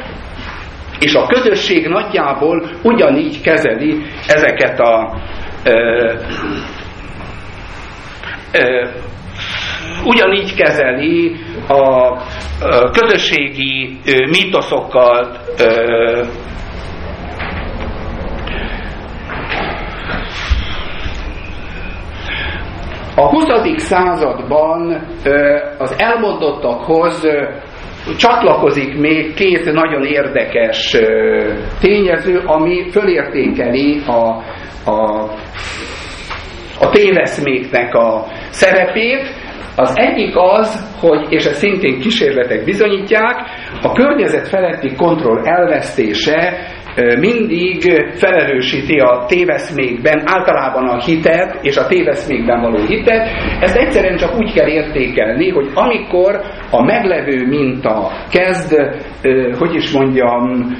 és a közösség nagyjából ugyanígy kezeli ezeket a ö, ö, ugyanígy kezeli a közösségi mítoszokkal a 20. században az elmondottakhoz csatlakozik még két nagyon érdekes tényező, ami fölértékeli a, a, a téveszméknek a szerepét. Az egyik az, hogy, és ezt szintén kísérletek bizonyítják, a környezet feletti kontroll elvesztése mindig felerősíti a téveszmékben általában a hitet és a téveszmékben való hitet. Ezt egyszerűen csak úgy kell értékelni, hogy amikor a meglevő minta kezd, hogy is mondjam,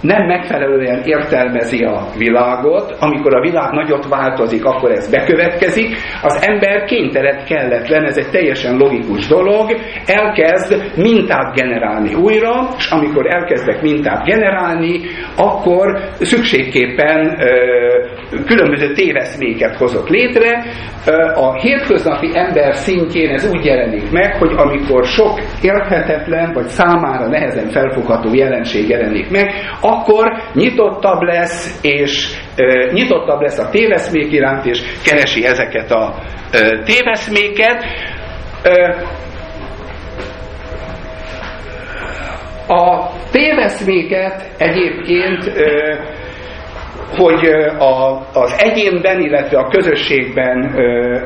nem megfelelően értelmezi a világot, amikor a világ nagyot változik, akkor ez bekövetkezik, az ember kénytelen kelletlen, ez egy teljesen logikus dolog, elkezd mintát generálni újra, és amikor elkezdek mintát generálni, akkor szükségképpen különböző téveszméket hozok létre. A hétköznapi ember szintjén ez úgy jelenik meg, hogy amikor sok érthetetlen, vagy számára nehezen felfogható jelenség jelenik meg, akkor nyitottabb lesz, és nyitottabb lesz a téveszmék iránt, és keresi ezeket a téveszméket. A téveszméket egyébként hogy az egyénben, illetve a közösségben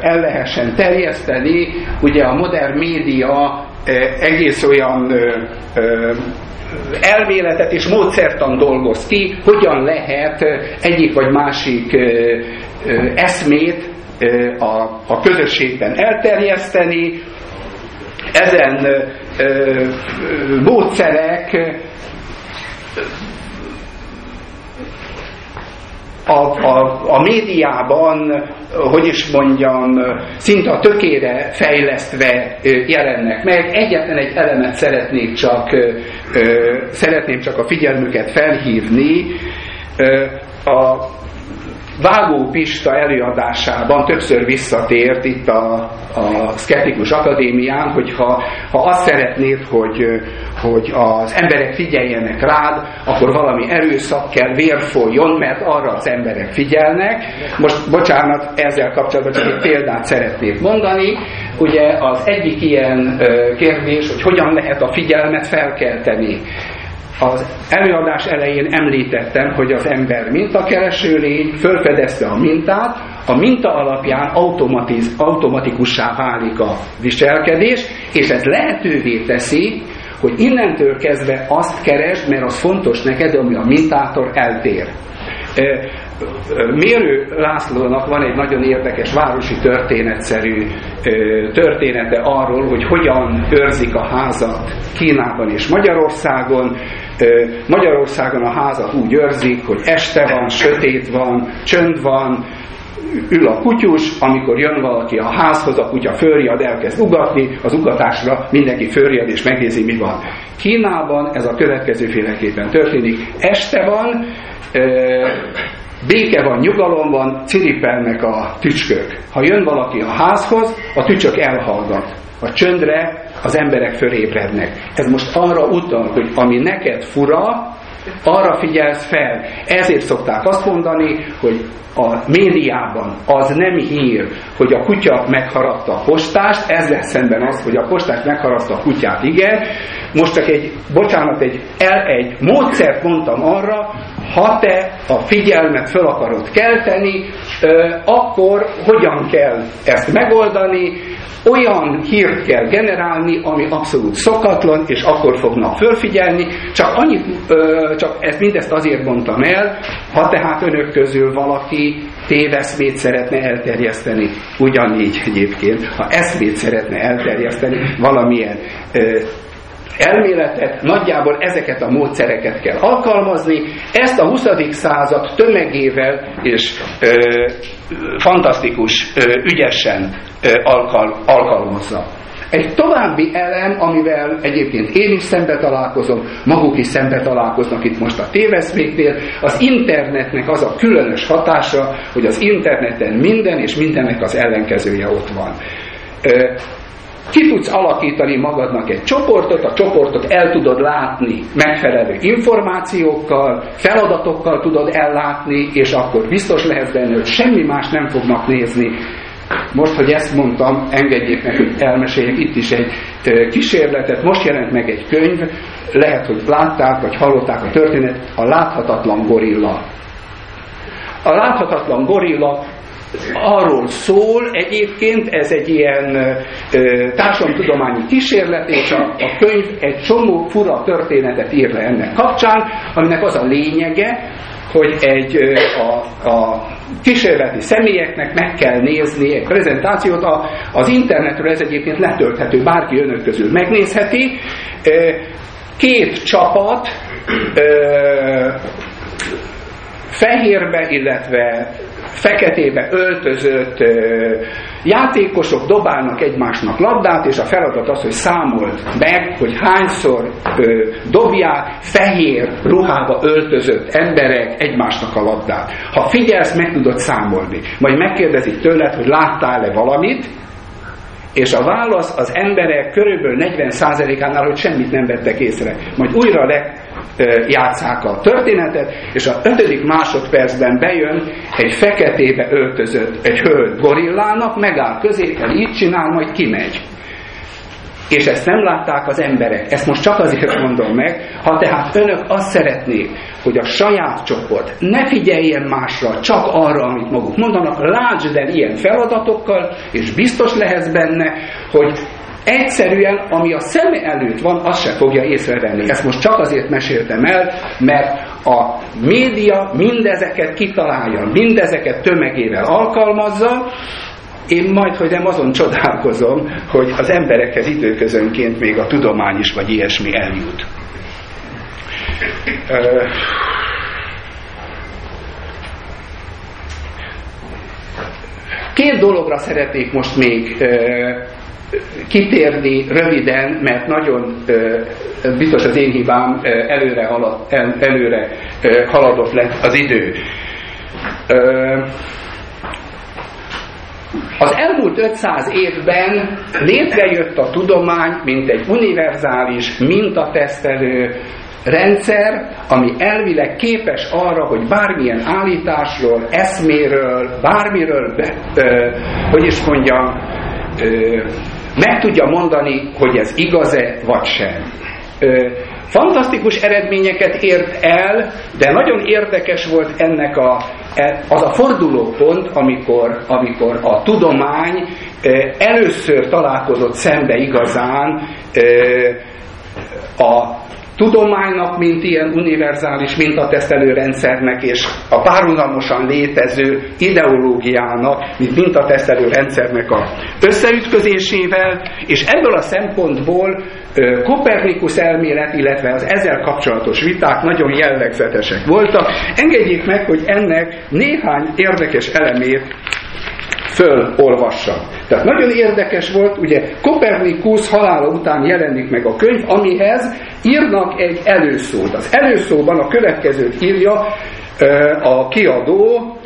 el lehessen terjeszteni, ugye a modern média egész olyan elméletet és módszertan dolgoz ki, hogyan lehet egyik vagy másik eszmét a, a közösségben elterjeszteni. Ezen módszerek a, a, a médiában, hogy is mondjam, szinte a tökére fejlesztve jelennek meg. Egyetlen egy elemet szeretnék csak, szeretném csak a figyelmüket felhívni. A Vágó Pista előadásában többször visszatért itt a, a Szkeptikus Akadémián, hogy ha, ha azt szeretnéd, hogy, hogy az emberek figyeljenek rád, akkor valami erőszak kell, vér folyjon, mert arra az emberek figyelnek. Most, bocsánat, ezzel kapcsolatban csak egy példát szeretnék mondani. Ugye az egyik ilyen kérdés, hogy hogyan lehet a figyelmet felkelteni. Az előadás elején említettem, hogy az ember mintakereső lény fölfedezte a mintát, a minta alapján automatiz, automatikussá válik a viselkedés, és ez lehetővé teszi, hogy innentől kezdve azt keresd, mert az fontos neked, ami a mintától eltér. Mérő Lászlónak van egy nagyon érdekes városi történetszerű története arról, hogy hogyan őrzik a házat Kínában és Magyarországon. Magyarországon a házat úgy őrzik, hogy este van, sötét van, csönd van, ül a kutyus, amikor jön valaki a házhoz, a kutya fölriad, elkezd ugatni, az ugatásra mindenki fölriad és megnézi, mi van. Kínában ez a következőféleképpen történik. Este van, béke van, nyugalom van, ciripelnek a tücskök. Ha jön valaki a házhoz, a tücsök elhallgat. A csöndre az emberek fölébrednek. Ez most arra utal, hogy ami neked fura, arra figyelsz fel. Ezért szokták azt mondani, hogy a médiában az nem hír, hogy a kutya megharapta a postást, ez lesz szemben az, hogy a postás megharapta a kutyát, igen. Most csak egy, bocsánat, egy, el, egy módszert mondtam arra, ha te a figyelmet föl akarod kelteni, akkor hogyan kell ezt megoldani, olyan hírt kell generálni, ami abszolút szokatlan, és akkor fognak fölfigyelni. Csak, annyit, csak ezt mindezt azért mondtam el, ha tehát önök közül valaki téveszmét szeretne elterjeszteni, ugyanígy egyébként, ha eszmét szeretne elterjeszteni, valamilyen elméletet, nagyjából ezeket a módszereket kell alkalmazni. Ezt a 20. század tömegével és ö, fantasztikus, ö, ügyesen ö, alkal, alkalmazza. Egy további elem, amivel egyébként én is szembe találkozom, maguk is szembe találkoznak itt most a téveszméknél, az internetnek az a különös hatása, hogy az interneten minden és mindennek az ellenkezője ott van. Ki tudsz alakítani magadnak egy csoportot, a csoportot el tudod látni megfelelő információkkal, feladatokkal tudod ellátni, és akkor biztos lehetsz benne, hogy semmi más nem fognak nézni. Most, hogy ezt mondtam, engedjék meg, hogy elmeséljek itt is egy kísérletet. Most jelent meg egy könyv, lehet, hogy látták, vagy hallották a történet, a láthatatlan gorilla. A láthatatlan gorilla arról szól egyébként, ez egy ilyen társadalomtudományi kísérlet, és a, a könyv egy csomó fura történetet ír le ennek kapcsán, aminek az a lényege, hogy egy, a, a kísérleti személyeknek meg kell nézni egy prezentációt, a, az internetről ez egyébként letölthető, bárki önök közül megnézheti. Két csapat fehérbe, illetve feketébe öltözött játékosok dobálnak egymásnak labdát, és a feladat az, hogy számolt meg, hogy hányszor dobják fehér ruhába öltözött emberek egymásnak a labdát. Ha figyelsz, meg tudod számolni. Majd megkérdezik tőled, hogy láttál-e valamit, és a válasz az emberek körülbelül 40%-ánál, hogy semmit nem vettek észre. Majd újra le játszák a történetet, és a ötödik másodpercben bejön egy feketébe öltözött egy hölgy gorillának, megáll középen, így csinál, majd kimegy. És ezt nem látták az emberek. Ezt most csak azért mondom meg, ha tehát önök azt szeretnék, hogy a saját csoport ne figyeljen másra, csak arra, amit maguk mondanak, lásd el ilyen feladatokkal, és biztos lehetsz benne, hogy egyszerűen, ami a szeme előtt van, azt se fogja észrevenni. Ezt most csak azért meséltem el, mert a média mindezeket kitalálja, mindezeket tömegével alkalmazza, én majd, hogy nem azon csodálkozom, hogy az emberekhez időközönként még a tudomány is vagy ilyesmi eljut. Két dologra szeretnék most még kitérni röviden, mert nagyon biztos az én hibám előre, halad, előre haladott lett az idő. Az elmúlt 500 évben létrejött a tudomány, mint egy univerzális, mintatesztelő rendszer, ami elvileg képes arra, hogy bármilyen állításról, eszméről, bármiről, be, ö, hogy is mondjam, ö, meg tudja mondani, hogy ez igaz-e vagy sem. Ö, fantasztikus eredményeket ért el, de nagyon érdekes volt ennek a, e, az a fordulópont, amikor, amikor a tudomány először találkozott szembe igazán a tudománynak, mint ilyen univerzális mintatesztelő rendszernek, és a párhuzamosan létező ideológiának, mint mintatesztelő rendszernek a összeütközésével, és ebből a szempontból Kopernikus elmélet, illetve az ezzel kapcsolatos viták nagyon jellegzetesek voltak. Engedjék meg, hogy ennek néhány érdekes elemét fölolvassa. Tehát nagyon érdekes volt, ugye Kopernikus halála után jelenik meg a könyv, amihez írnak egy előszót. Az előszóban a következőt írja a kiadó,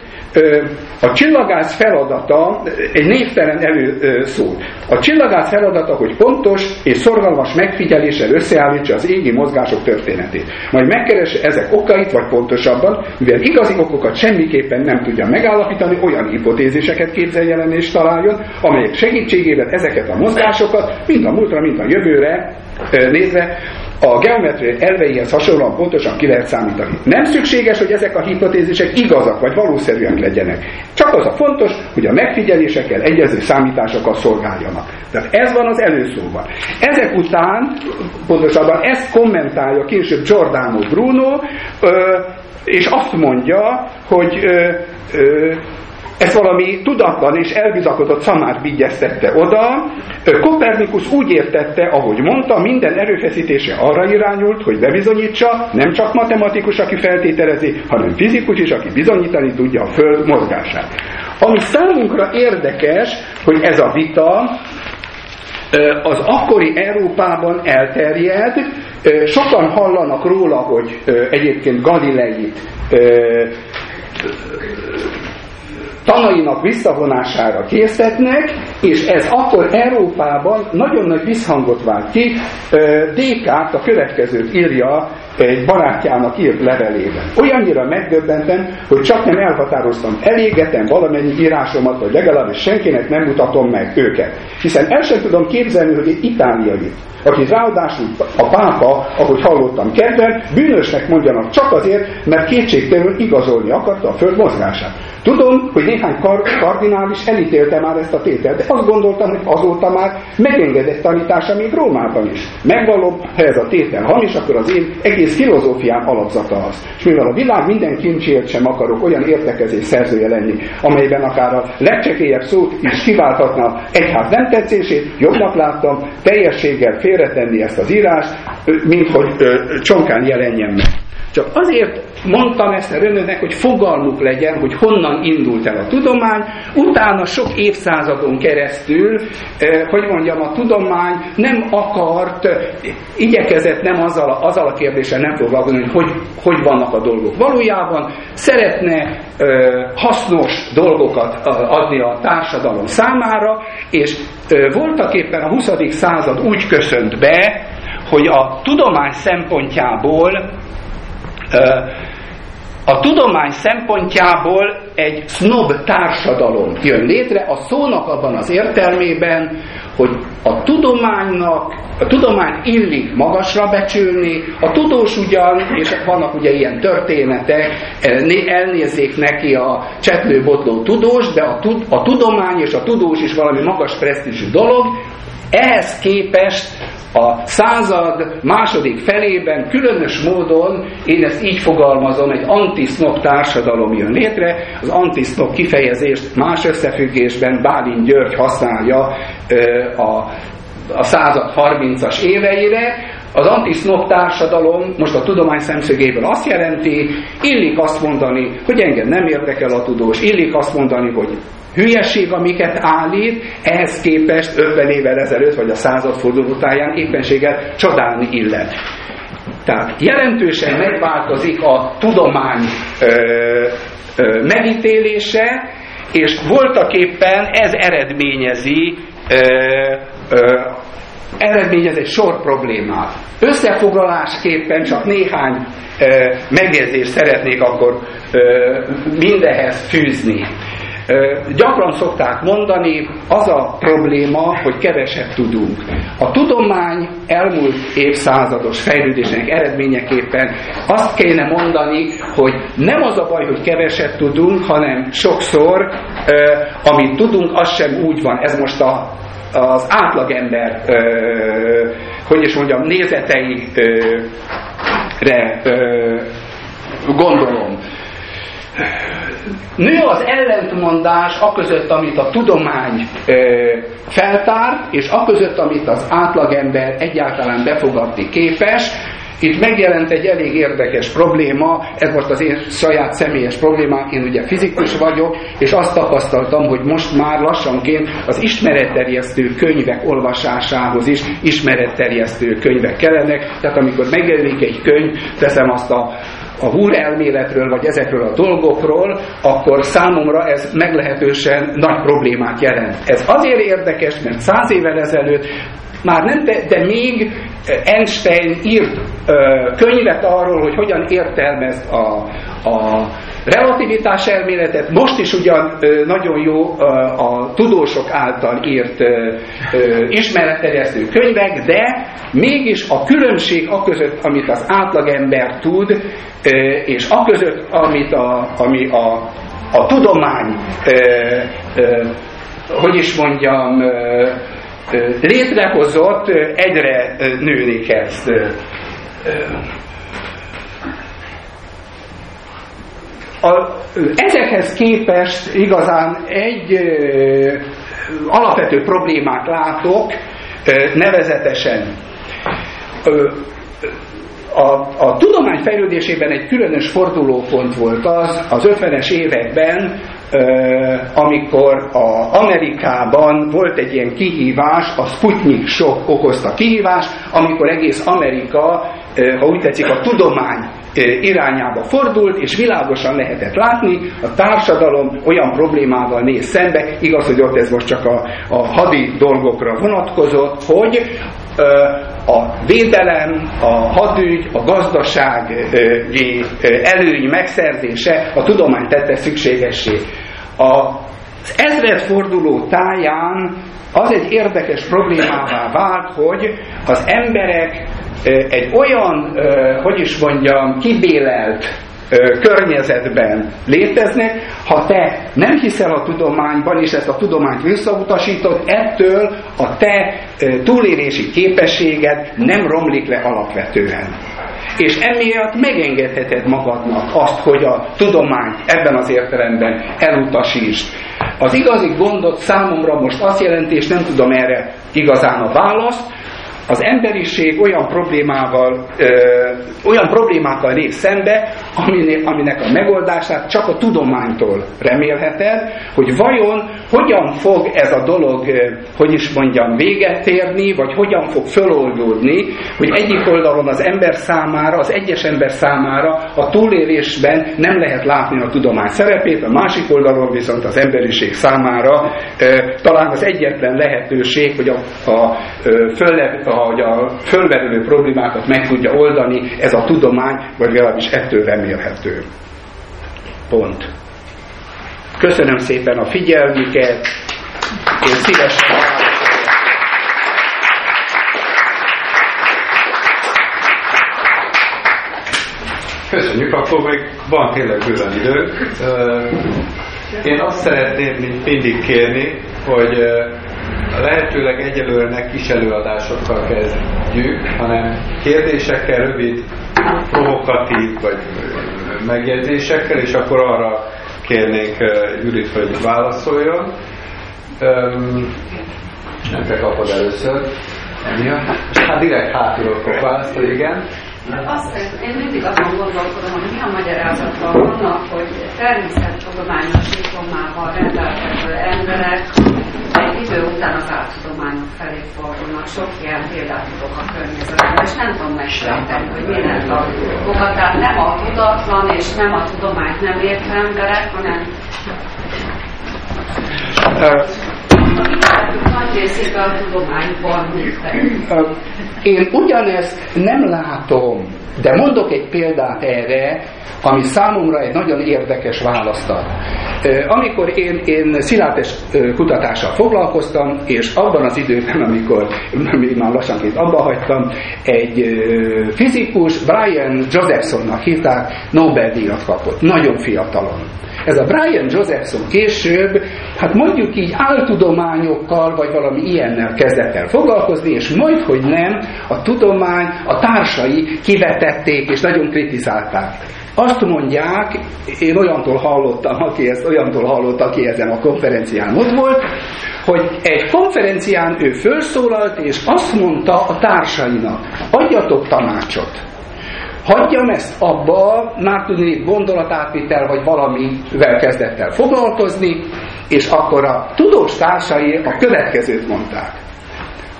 a csillagász feladata egy névtelen előszó. A csillagász feladata, hogy pontos és szorgalmas megfigyeléssel összeállítsa az égi mozgások történetét. Majd megkeresse ezek okait, vagy pontosabban, mivel igazi okokat semmiképpen nem tudja megállapítani, olyan hipotéziseket képzeljen és találjon, amelyek segítségével ezeket a mozgásokat mind a múltra, mind a jövőre nézve a geometriai elveihez hasonlóan pontosan ki lehet számítani. Nem szükséges, hogy ezek a hipotézisek igazak vagy valószerűek legyenek. Csak az a fontos, hogy a megfigyelésekkel egyező számításokat szolgáljanak. Tehát ez van az előszóban. Ezek után, pontosabban ezt kommentálja később Giordano Bruno, és azt mondja, hogy ez valami tudatlan és elbizakodott szamár vigyeztette oda. Kopernikus úgy értette, ahogy mondta, minden erőfeszítése arra irányult, hogy bebizonyítsa, nem csak matematikus, aki feltételezi, hanem fizikus is, aki bizonyítani tudja a Föld mozgását. Ami számunkra érdekes, hogy ez a vita az akkori Európában elterjed, sokan hallanak róla, hogy egyébként Galileit tanainak visszavonására készítnek, és ez akkor Európában nagyon nagy visszhangot vált ki. Dékát a következőt írja egy barátjának írt levelében. Olyannyira megdöbbentem, hogy csak nem elhatároztam, elégetem valamennyi írásomat, vagy legalábbis senkinek nem mutatom meg őket. Hiszen el sem tudom képzelni, hogy egy itáliai, aki ráadásul a pápa, ahogy hallottam kedven, bűnösnek mondjanak csak azért, mert kétségtelenül igazolni akarta a föld mozgását. Tudom, hogy néhány kar kardinális elítélte már ezt a tételt, de azt gondoltam, hogy azóta már megengedett tanítása még Rómában is. Megvallom, ha ez a tétel hamis, akkor az én egész filozófiám alapzata az. És mivel a világ minden kincsért sem akarok olyan értekezés szerzője lenni, amelyben akár a legcsekélyebb szót is kiválthatna egyház nem tetszését, jobbnak láttam teljességgel félretenni ezt az írást, mint hogy csonkán jelenjen meg. Csak azért mondtam ezt a önöknek, hogy fogalmuk legyen, hogy honnan indult el a tudomány, utána sok évszázadon keresztül, hogy mondjam, a tudomány nem akart, igyekezett nem azzal a, azzal a kérdéssel nem foglalkozni, hogy, hogy hogy vannak a dolgok. Valójában szeretne hasznos dolgokat adni a társadalom számára, és voltak éppen a 20. század úgy köszönt be, hogy a tudomány szempontjából a tudomány szempontjából egy snob társadalom jön létre, a szónak abban az értelmében, hogy a tudománynak, a tudomány illik magasra becsülni, a tudós ugyan, és vannak ugye ilyen történetek, elnézzék neki a csetlőbotló tudós, de a, tud, a tudomány és a tudós is valami magas presztízsű dolog, ehhez képest a század második felében különös módon, én ezt így fogalmazom, egy antisznop társadalom jön létre. Az antisznop kifejezést más összefüggésben Bálint György használja a, a század 30-as éveire, az antisznop társadalom most a tudomány szemszögéből azt jelenti, illik azt mondani, hogy engem nem érdekel a tudós, illik azt mondani, hogy hülyeség, amiket állít, ehhez képest 50 évvel ezelőtt, vagy a századforduló utáján éppenséggel csodálni illet. Tehát jelentősen megváltozik a tudomány ö, ö, megítélése, és voltak éppen ez eredményezi ö, ö, eredményez egy sor problémát. Összefoglalásképpen csak néhány ö, megjegyzést szeretnék akkor ö, mindehez fűzni. Gyakran szokták mondani, az a probléma, hogy keveset tudunk. A tudomány elmúlt évszázados fejlődésnek eredményeképpen azt kéne mondani, hogy nem az a baj, hogy keveset tudunk, hanem sokszor, amit tudunk, az sem úgy van. Ez most a az átlagember hogy is mondjam, nézeteire gondolom. Nő az ellentmondás aközött, amit a tudomány feltárt, és aközött, amit az átlagember egyáltalán befogadni képes, itt megjelent egy elég érdekes probléma, ez most az én saját személyes problémám, én ugye fizikus vagyok, és azt tapasztaltam, hogy most már lassanként az ismeretterjesztő könyvek olvasásához is ismeretterjesztő könyvek kellenek, tehát amikor megjelenik egy könyv, teszem azt a a húr elméletről, vagy ezekről a dolgokról, akkor számomra ez meglehetősen nagy problémát jelent. Ez azért érdekes, mert száz évvel ezelőtt már nem, de, de még Einstein írt ö, könyvet arról, hogy hogyan értelmez a, a relativitás elméletet. Most is ugyan ö, nagyon jó ö, a tudósok által írt ismeretterjesztő könyvek, de mégis a különbség a között, amit az átlagember tud, ö, és a között, amit a, ami a, a tudomány, ö, ö, hogy is mondjam, ö, létrehozott, egyre nőni kezd. A, ezekhez képest igazán egy ö, alapvető problémát látok, ö, nevezetesen ö, a, a tudomány fejlődésében egy különös fordulópont volt az, az 50-es években, amikor a Amerikában volt egy ilyen kihívás, a Sputnik sok okozta kihívás, amikor egész Amerika, ha úgy tetszik, a tudomány irányába fordult, és világosan lehetett látni, a társadalom olyan problémával néz szembe, igaz, hogy ott ez most csak a, a hadi dolgokra vonatkozott, hogy a védelem, a hadügy, a gazdasági előny megszerzése a tudomány tette szükségessé. Az ezredforduló táján az egy érdekes problémává vált, hogy az emberek egy olyan, hogy is mondjam, kibélelt környezetben léteznek, ha te nem hiszel a tudományban, és ezt a tudományt visszautasítod, ettől a te túlélési képességed nem romlik le alapvetően. És emiatt megengedheted magadnak azt, hogy a tudományt ebben az értelemben elutasítsd. Az igazi gondot számomra most azt jelenti, és nem tudom erre igazán a választ, az emberiség olyan problémával, ö, olyan problémákkal néz szembe, aminek, a megoldását csak a tudománytól remélheted, hogy vajon hogyan fog ez a dolog, ö, hogy is mondjam, véget érni, vagy hogyan fog föloldódni, hogy egyik oldalon az ember számára, az egyes ember számára a túlélésben nem lehet látni a tudomány szerepét, a másik oldalon viszont az emberiség számára ö, talán az egyetlen lehetőség, hogy a, a, a, a hogy a fölmerülő problémákat meg tudja oldani, ez a tudomány, vagy legalábbis ettől remélhető. Pont. Köszönöm szépen a figyelmüket, és szívesen Köszönjük, akkor még van tényleg bőven idő. Én azt szeretném mindig kérni, hogy lehetőleg egyelőre ne kis előadásokkal kezdjük, hanem kérdésekkel, rövid, provokatív vagy megjegyzésekkel, és akkor arra kérnénk Judit, hogy válaszoljon. Nem te kapod először. Emiatt. Hát direkt hátulról fog válaszolni, igen. Azt, én mindig azon gondolkodom, hogy mi a magyarázata annak, hogy természettudományos diplomával rendelkező emberek egy idő után az áltudományok felé fordulnak. Sok ilyen példát tudok a környezetben, és nem tudom megsejteni, hogy mi lett a oka. Tehát nem a tudatlan és nem a tudományt nem értő emberek, hanem én ugyanezt nem látom, de mondok egy példát erre, ami számomra egy nagyon érdekes választ ad. Amikor én, én szilárdes kutatással foglalkoztam, és abban az időben, amikor még már lassanként abba hagytam, egy fizikus, Brian Josephsonnak hívták, Nobel-díjat kapott, nagyon fiatalon. Ez a Brian Josephson később, hát mondjuk így áltudományok tudományokkal, vagy valami ilyennel kezdett el foglalkozni, és majd, hogy nem, a tudomány, a társai kivetették, és nagyon kritizálták. Azt mondják, én olyantól hallottam, aki ezt, olyantól hallott, aki ezen a konferencián ott volt, hogy egy konferencián ő felszólalt, és azt mondta a társainak, adjatok tanácsot. Hagyjam ezt abba, már tudni gondolatátvitel, vagy valamivel kezdett el foglalkozni, és akkor a tudós társai a következőt mondták.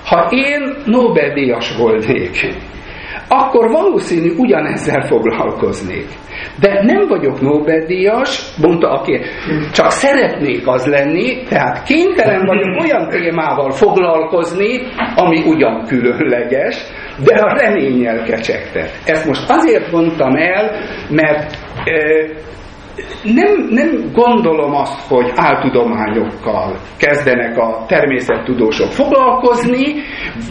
Ha én Nobel-díjas volnék, akkor valószínű ugyanezzel foglalkoznék. De nem vagyok Nobel-díjas, mondta aki, csak szeretnék az lenni, tehát kénytelen vagyok olyan témával foglalkozni, ami ugyan különleges, de a reményel kecsegtet. Ezt most azért mondtam el, mert nem, nem gondolom azt, hogy áltudományokkal kezdenek a természettudósok foglalkozni,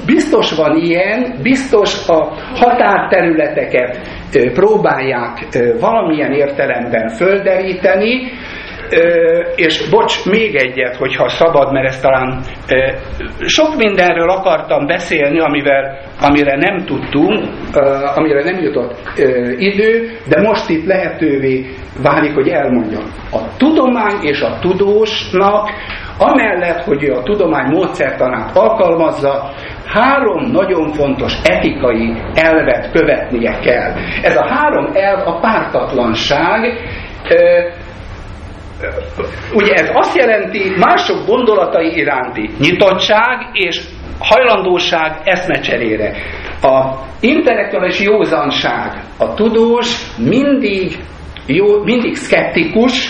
biztos van ilyen, biztos a határterületeket próbálják valamilyen értelemben földeríteni, és bocs, még egyet, hogyha szabad, mert ezt talán sok mindenről akartam beszélni, amivel, amire nem tudtunk, amire nem jutott idő, de most itt lehetővé válik, hogy elmondjam. A tudomány és a tudósnak, amellett, hogy a tudomány módszertanát alkalmazza, három nagyon fontos etikai elvet követnie kell. Ez a három elv a pártatlanság, ugye ez azt jelenti mások gondolatai iránti nyitottság és hajlandóság eszmecserére. A intellektuális józanság, a tudós mindig, jó, mindig szkeptikus,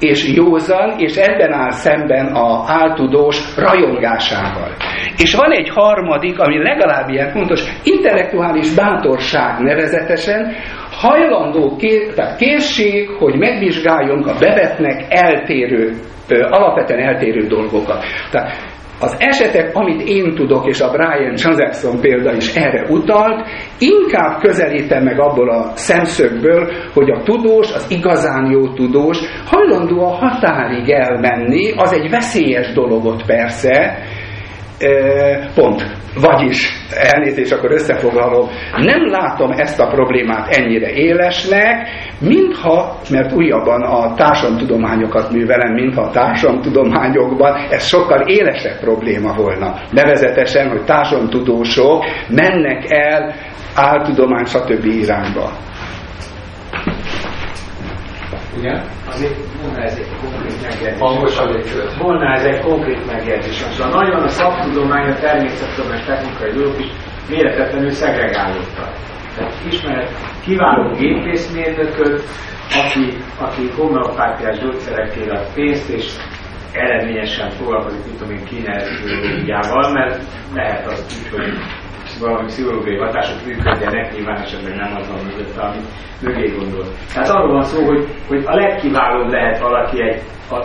és józan, és ebben áll szemben a áltudós rajongásával. És van egy harmadik, ami legalább ilyen fontos, intellektuális bátorság nevezetesen, hajlandó ké, tehát készség, hogy megvizsgáljunk a bevetnek eltérő, alapvetően eltérő dolgokat. Tehát az esetek, amit én tudok, és a Brian Josephson példa is erre utalt, inkább közelítem meg abból a szemszögből, hogy a tudós, az igazán jó tudós hajlandó a határig elmenni, az egy veszélyes dologot persze, Pont. Vagyis, elnézést, akkor összefoglalom, nem látom ezt a problémát ennyire élesnek, mintha, mert újabban a társadalomtudományokat művelem, mintha a társadalomtudományokban ez sokkal élesebb probléma volna. Nevezetesen, hogy társadalomtudósok mennek el áltudomány, stb. irányba. Igen? Azért volna ez egy konkrét megjegyzés. Volna ez egy konkrét megjegyzés. Szóval nagyon a szaktudomány, a természettudomány, technikai dolgok is méretetlenül szegregálódtak. Tehát ismeret kiváló gépészmérnököt, aki, aki homeopátiás gyógyszerekkel ad pénzt, és eredményesen foglalkozik, mit tudom én, kineziológiával, mert lehet az úgy, hogy valami pszichológiai hatások működjenek, nyilván esetleg nem az van mögött, amit mögé gondol. Tehát arról van szó, hogy, hogy a legkiválóbb lehet valaki egy a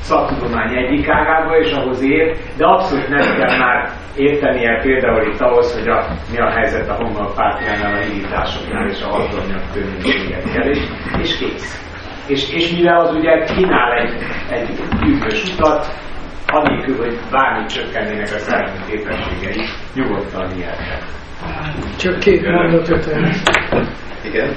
szaktudomány egyik ágába, és ahhoz ér, de abszolút nem kell már értenie például itt ahhoz, hogy a, mi a helyzet a homeopátiánál, a hígításoknál és a hatalmiak körülményekkel, és, és kész. És, és mivel az ugye kínál egy, egy üdvös utat, anélkül, hogy bármi csökkennének a szellemi képességei, nyugodtan hihetnek. Csak két mondatot Igen.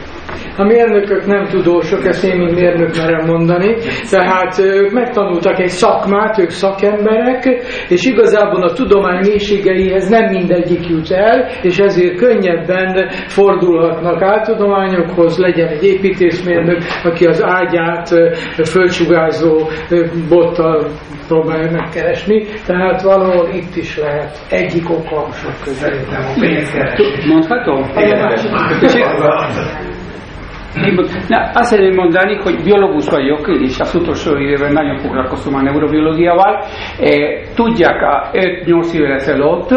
A mérnökök nem tudósok, ezt én, mint mérnök merem mondani, tehát ők megtanultak egy szakmát, ők szakemberek, és igazából a tudomány mélységeihez nem mindegyik jut el, és ezért könnyebben fordulhatnak áltudományokhoz, legyen egy építészmérnök, aki az ágyát fölcsugázó bottal próbálja megkeresni, tehát valahol itt is lehet egyik oka sok között. Mondhatom? Na, azt szeretném mondani, hogy biológus vagyok, és az utolsó évben nagyon foglalkozom a neurobiológiával. Tudják, 5-8 évvel ezelőtt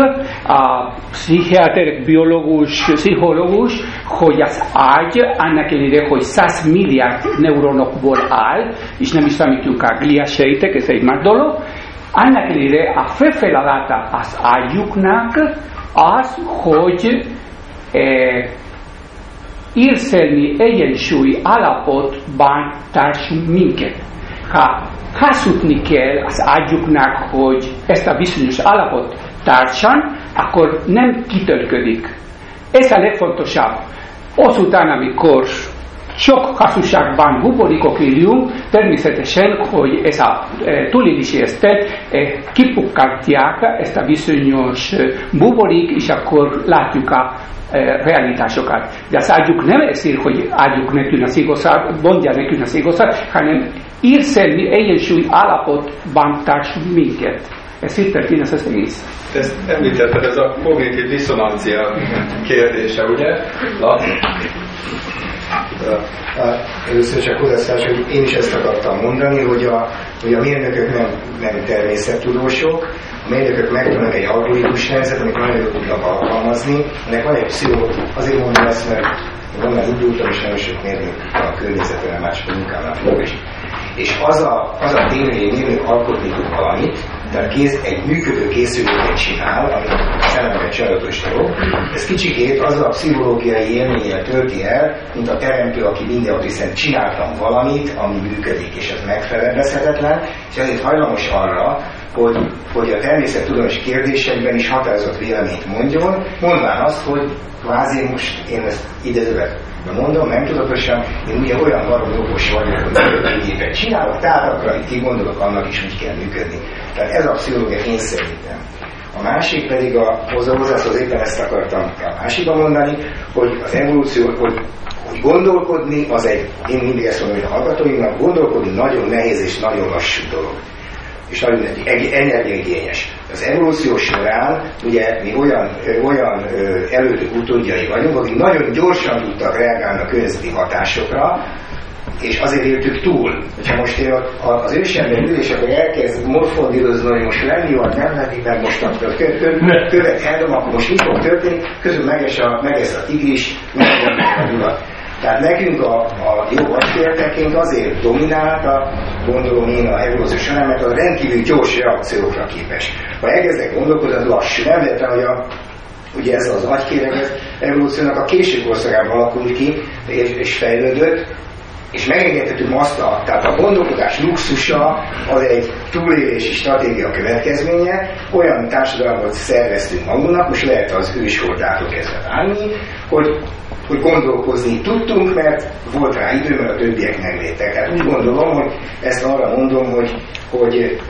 a pszichiáter, biológus, pszichológus, hogy az ágy, annak ellenére, hogy 100 milliárd neuronokból áll, és nem is számítjuk a gliasejtek, ez egy más dolog, annak ellenére a fő feladata az ágyuknak az, hogy eh, érzelmi egyensúly állapotban társunk minket. ha hazudni kell az ágyuknak, hogy ezt a bizonyos állapot tartsan, akkor nem kitölködik. Ez a legfontosabb. Azután, amikor sok hazugságban buborékok élünk, természetesen, hogy ez a e, túlélési esztet e, kipukkantják ezt a bizonyos e, buborék, és akkor látjuk a e, realitásokat. De az ágyuk nem ezért, hogy ágyuk nekünk az igazság, mondja nekünk az igazság, hanem érzelmi egyensúly állapotban társunk minket. Ez történt ez az egész. Ezt említetted, ez a kognitív diszonancia kérdése, ugye? Laci? Először csak hozzászólás, hogy én is ezt akartam mondani, hogy a, hogy a mérnökök nem, nem természettudósok, a mérnökök megtanulnak egy algoritmus rendszert, amit nagyon jól tudnak alkalmazni. Ennek van egy pszichó, azért mondom ezt, mert van már indultam, és nagyon sok mérnök a környezetben, más munkámnak is. És az a, az a tény, hogy egy mérnök alkotni tud valamit, tehát kész, egy működő készülőket csinál, ami egy csajotos dolog. Ez kicsikét az a pszichológiai élménnyel tölti el, mint a teremtő, aki mindenhol hiszen csináltam valamit, ami működik, és ez megfelelezhetetlen, és ezért hajlamos arra, hogy, hogy a természettudományos kérdésekben is határozott véleményt mondjon, mondván azt, hogy kvázi most én ezt idezőben mondom, nem tudatosan, én ugye olyan barom okos vagyok, hogy gépet csinálok, akkor, amit kigondolok, annak is úgy kell működni. Tehát ez a pszichológia én szerintem. A másik pedig a hozzászól, éppen ezt akartam a másikban mondani, hogy az evolúció, hogy, hogy gondolkodni, az egy, én mindig ezt mondom, hogy a hallgatóimnak, gondolkodni nagyon nehéz és nagyon lassú dolog és nagyon energiaigényes. Az evolúció során ugye mi olyan, olyan elődök utódjai vagyunk, akik nagyon gyorsan tudtak reagálni a környezeti hatásokra, és azért éltük túl. Ha most én az ősember ül, és akkor elkezd morfondírozni, hogy most lenni vagy nem lenni, mert most a követ eldom, akkor most mi fog történni, közül meges a, megesz a tigris, meg a tehát nekünk a, a jó agyféltekénk azért dominálta, gondolom én a evolúció során, mert a rendkívül gyors reakciókra képes. Ha elkezdek gondolkodni, az lassú. Nem lehet, hogy a ugye ez az agykéreg, ez evolúciónak a késő korszakában alakult ki, és, és fejlődött, és megengedhetünk azt a, tehát a gondolkodás luxusa az egy túlélési stratégia következménye, olyan társadalmat szerveztünk magunknak, most lehet az őskortától kezdve állni, hogy hogy gondolkozni tudtunk, mert volt rá idő, mert a többiek nem létek. Hát úgy gondolom, hogy ezt arra mondom, hogy, hogy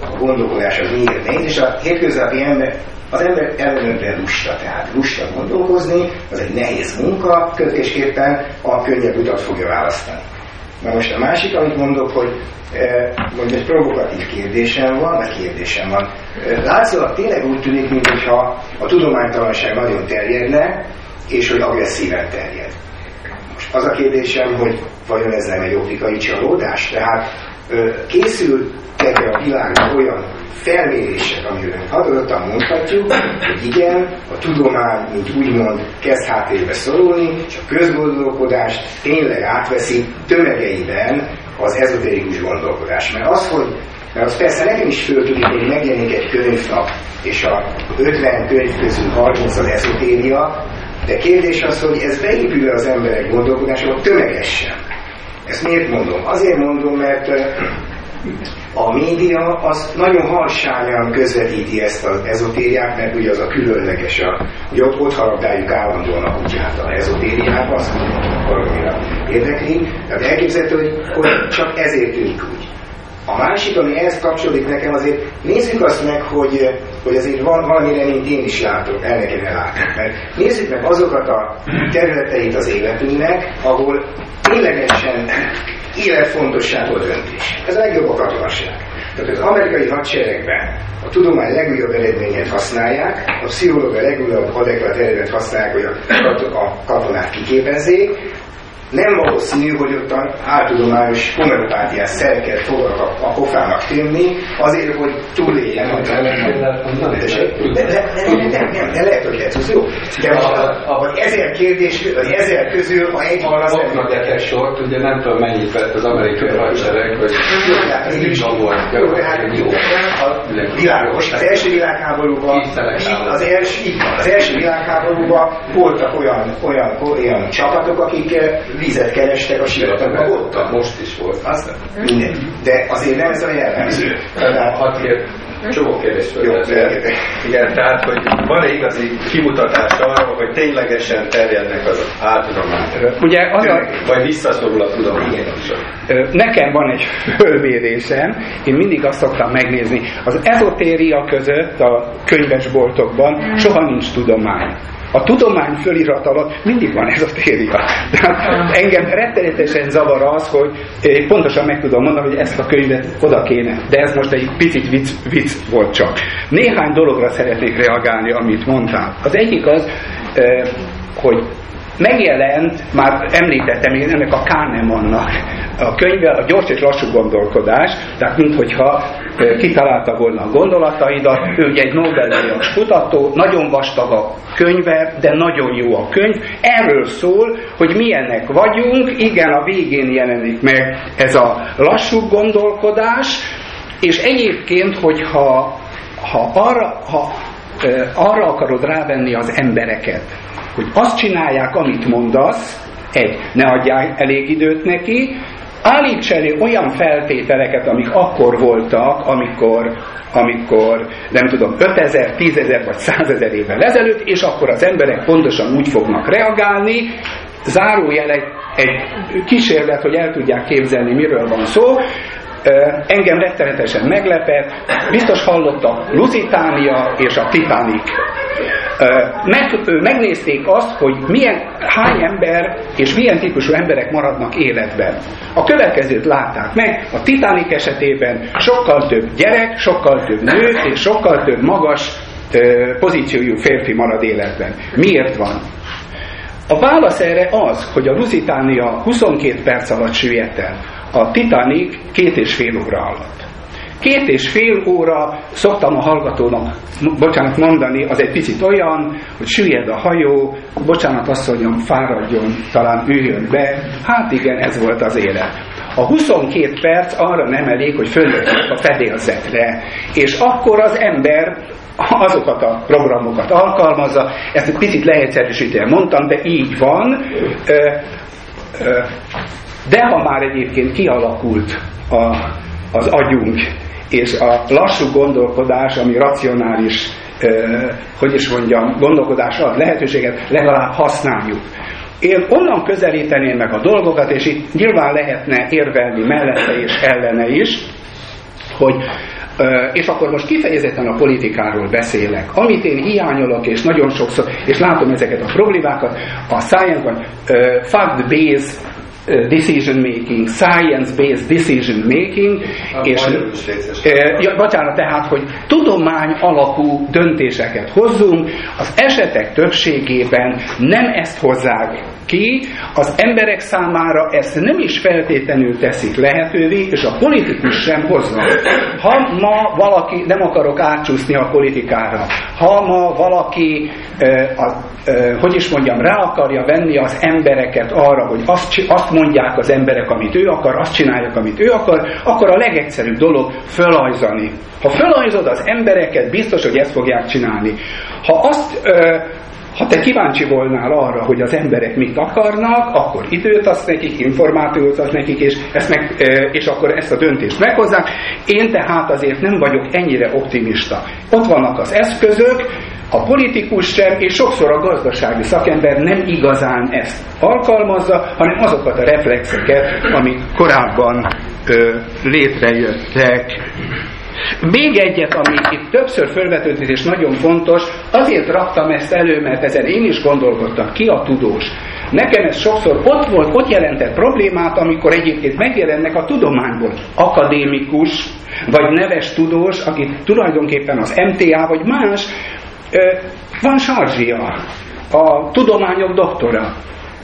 a gondolkodás az miért nehéz, és a hétköznapi ember, az ember ellenőrben lusta, tehát lusta gondolkozni, az egy nehéz munka, következésképpen a könnyebb utat fogja választani. Na most a másik, amit mondok, hogy mondjuk egy provokatív kérdésem van, vagy kérdésem van. Látszólag tényleg úgy tűnik, mintha a tudománytalanság nagyon terjedne, és hogy agresszíven terjed. Most az a kérdésem, hogy vajon ez nem egy optikai csalódás? Tehát készültek a világban olyan felmérések, amiről határozottan mondhatjuk, hogy igen, a tudomány, mint úgymond, kezd háttérbe szorulni, és a közgondolkodás tényleg átveszi tömegeiben az ezoterikus gondolkodás. Mert az, hogy mert az persze nekem is föltűnik, hogy megjelenik egy könyvnap, és a 50 könyv közül 30 az ezotéria, de kérdés az, hogy ez beépül az emberek gondolkodásába tömegesen. Ezt miért mondom? Azért mondom, mert a média az nagyon harsányan közvetíti ezt az ezotériát, mert ugye az a különleges, a, hogy ott, ott harabdáljuk állandóan a kutyát a ezotériába, azt valamire érdekli. Tehát elképzelhető, hogy, hogy csak ezért tűnik úgy. A másik, ami ehhez kapcsolódik nekem, azért nézzük azt meg, hogy, hogy azért van valami reményt én is látok, el nekem látni. Mert nézzük meg azokat a területeit az életünknek, ahol ténylegesen életfontosságú döntés. Ez a legjobb a katonaság. Tehát az amerikai hadseregben a tudomány legújabb eredményét használják, a pszichológia legújabb adekvát eredményt használják, hogy a katonát kiképezzék, nem valószínű, hogy ott a áltudományos homeopátiás szereket fognak a, a pofának tűnni, azért, hogy túléljen. Nem, nem, nem, de lehet, hogy lehet, jó. De a, ezer kérdés, vagy ezer közül, ha egy van, az nem egy sort, ugye nem tudom mennyit vett az amerikai hadsereg, hogy így volt. Jó, hát jó. Világos. Az első világháborúban, az első, az első világháborúban voltak olyan, olyan, olyan csapatok, akik vizet kerestek a sivatagban ott. Most is volt. Azt mindegy. De azért nem ez a jellemző. Tehát, hat Csomó kérdés Jó, Igen, tehát, hogy van-e igazi kimutatás arra, hogy ténylegesen terjednek az áltudományok? Ugye az a, Vagy visszaszorul a tudomány. Nekem van egy fölmérésem, én mindig azt szoktam megnézni. Az ezotéria között a könyvesboltokban soha nincs tudomány. A tudomány fölirat alatt mindig van ez a téria. Tehát engem rettenetesen zavar az, hogy pontosan meg tudom mondani, hogy ezt a könyvet oda kéne. De ez most egy picit vicc, vicc volt csak. Néhány dologra szeretnék reagálni, amit mondtál. Az egyik az, hogy megjelent, már említettem én ennek a Kahnemannak a könyve a gyors és lassú gondolkodás, tehát minthogyha kitalálta volna a gondolataidat, ő ugye egy Nobel-díjas kutató, nagyon vastag a könyve, de nagyon jó a könyv. Erről szól, hogy milyenek vagyunk, igen, a végén jelenik meg ez a lassú gondolkodás, és egyébként, hogyha ha arra, ha, arra akarod rávenni az embereket, hogy azt csinálják, amit mondasz, egy, ne adják elég időt neki, állíts elő olyan feltételeket, amik akkor voltak, amikor, amikor nem tudom, 5000, 10.000 vagy 100.000 évvel ezelőtt, és akkor az emberek pontosan úgy fognak reagálni, zárójel egy, egy kísérlet, hogy el tudják képzelni, miről van szó, engem rettenetesen meglepett, biztos hallottak Lusitania és a Titanic meg, megnézték azt, hogy milyen, hány ember és milyen típusú emberek maradnak életben. A következőt látták meg, a Titanic esetében sokkal több gyerek, sokkal több nő és sokkal több magas pozíciójú férfi marad életben. Miért van? A válasz erre az, hogy a Lusitania 22 perc alatt süllyedt el, a Titanic két és fél óra alatt. Két és fél óra szoktam a hallgatónak, bocsánat mondani, az egy picit olyan, hogy süllyed a hajó, bocsánat asszonyom, fáradjon, talán üljön be. Hát igen, ez volt az élet. A 22 perc arra nem elég, hogy följöjjön a fedélzetre, és akkor az ember azokat a programokat alkalmazza, ezt egy picit leegyszerűsítően mondtam, de így van, de ha már egyébként kialakult a, az agyunk, és a lassú gondolkodás, ami racionális, hogy is mondjam, gondolkodás ad lehetőséget, legalább használjuk. Én onnan közelíteném meg a dolgokat, és itt nyilván lehetne érvelni mellette és ellene is, hogy és akkor most kifejezetten a politikáról beszélek. Amit én hiányolok, és nagyon sokszor, és látom ezeket a problémákat, a science vagy fact-based decision making, science-based decision making, a és ja, bocsánat, tehát, hogy tudomány alapú döntéseket hozzunk, az esetek többségében nem ezt hozzák ki, az emberek számára ezt nem is feltétlenül teszik lehetővé, és a politikus sem hozza. Ha ma valaki, nem akarok átcsúszni a politikára, ha ma valaki, eh, a, eh, hogy is mondjam, rá akarja venni az embereket arra, hogy azt, azt mondják az emberek, amit ő akar, azt csinálják, amit ő akar, akkor a legegyszerűbb dolog fölajzani. Ha fölajzod az embereket, biztos, hogy ezt fogják csinálni. Ha azt eh, ha te kíváncsi volnál arra, hogy az emberek mit akarnak, akkor időt adsz nekik, információt adsz nekik, és, ezt meg, és akkor ezt a döntést meghozzák. Én tehát azért nem vagyok ennyire optimista. Ott vannak az eszközök, a politikus sem, és sokszor a gazdasági szakember nem igazán ezt alkalmazza, hanem azokat a reflexeket, amik korábban ö, létrejöttek. Még egyet, ami itt többször felvetődött és nagyon fontos, azért raktam ezt elő, mert ezen én is gondolkodtam, ki a tudós. Nekem ez sokszor ott volt, ott jelentett problémát, amikor egyébként megjelennek a tudományból akadémikus, vagy neves tudós, aki tulajdonképpen az MTA, vagy más, van sarzsia, a tudományok doktora.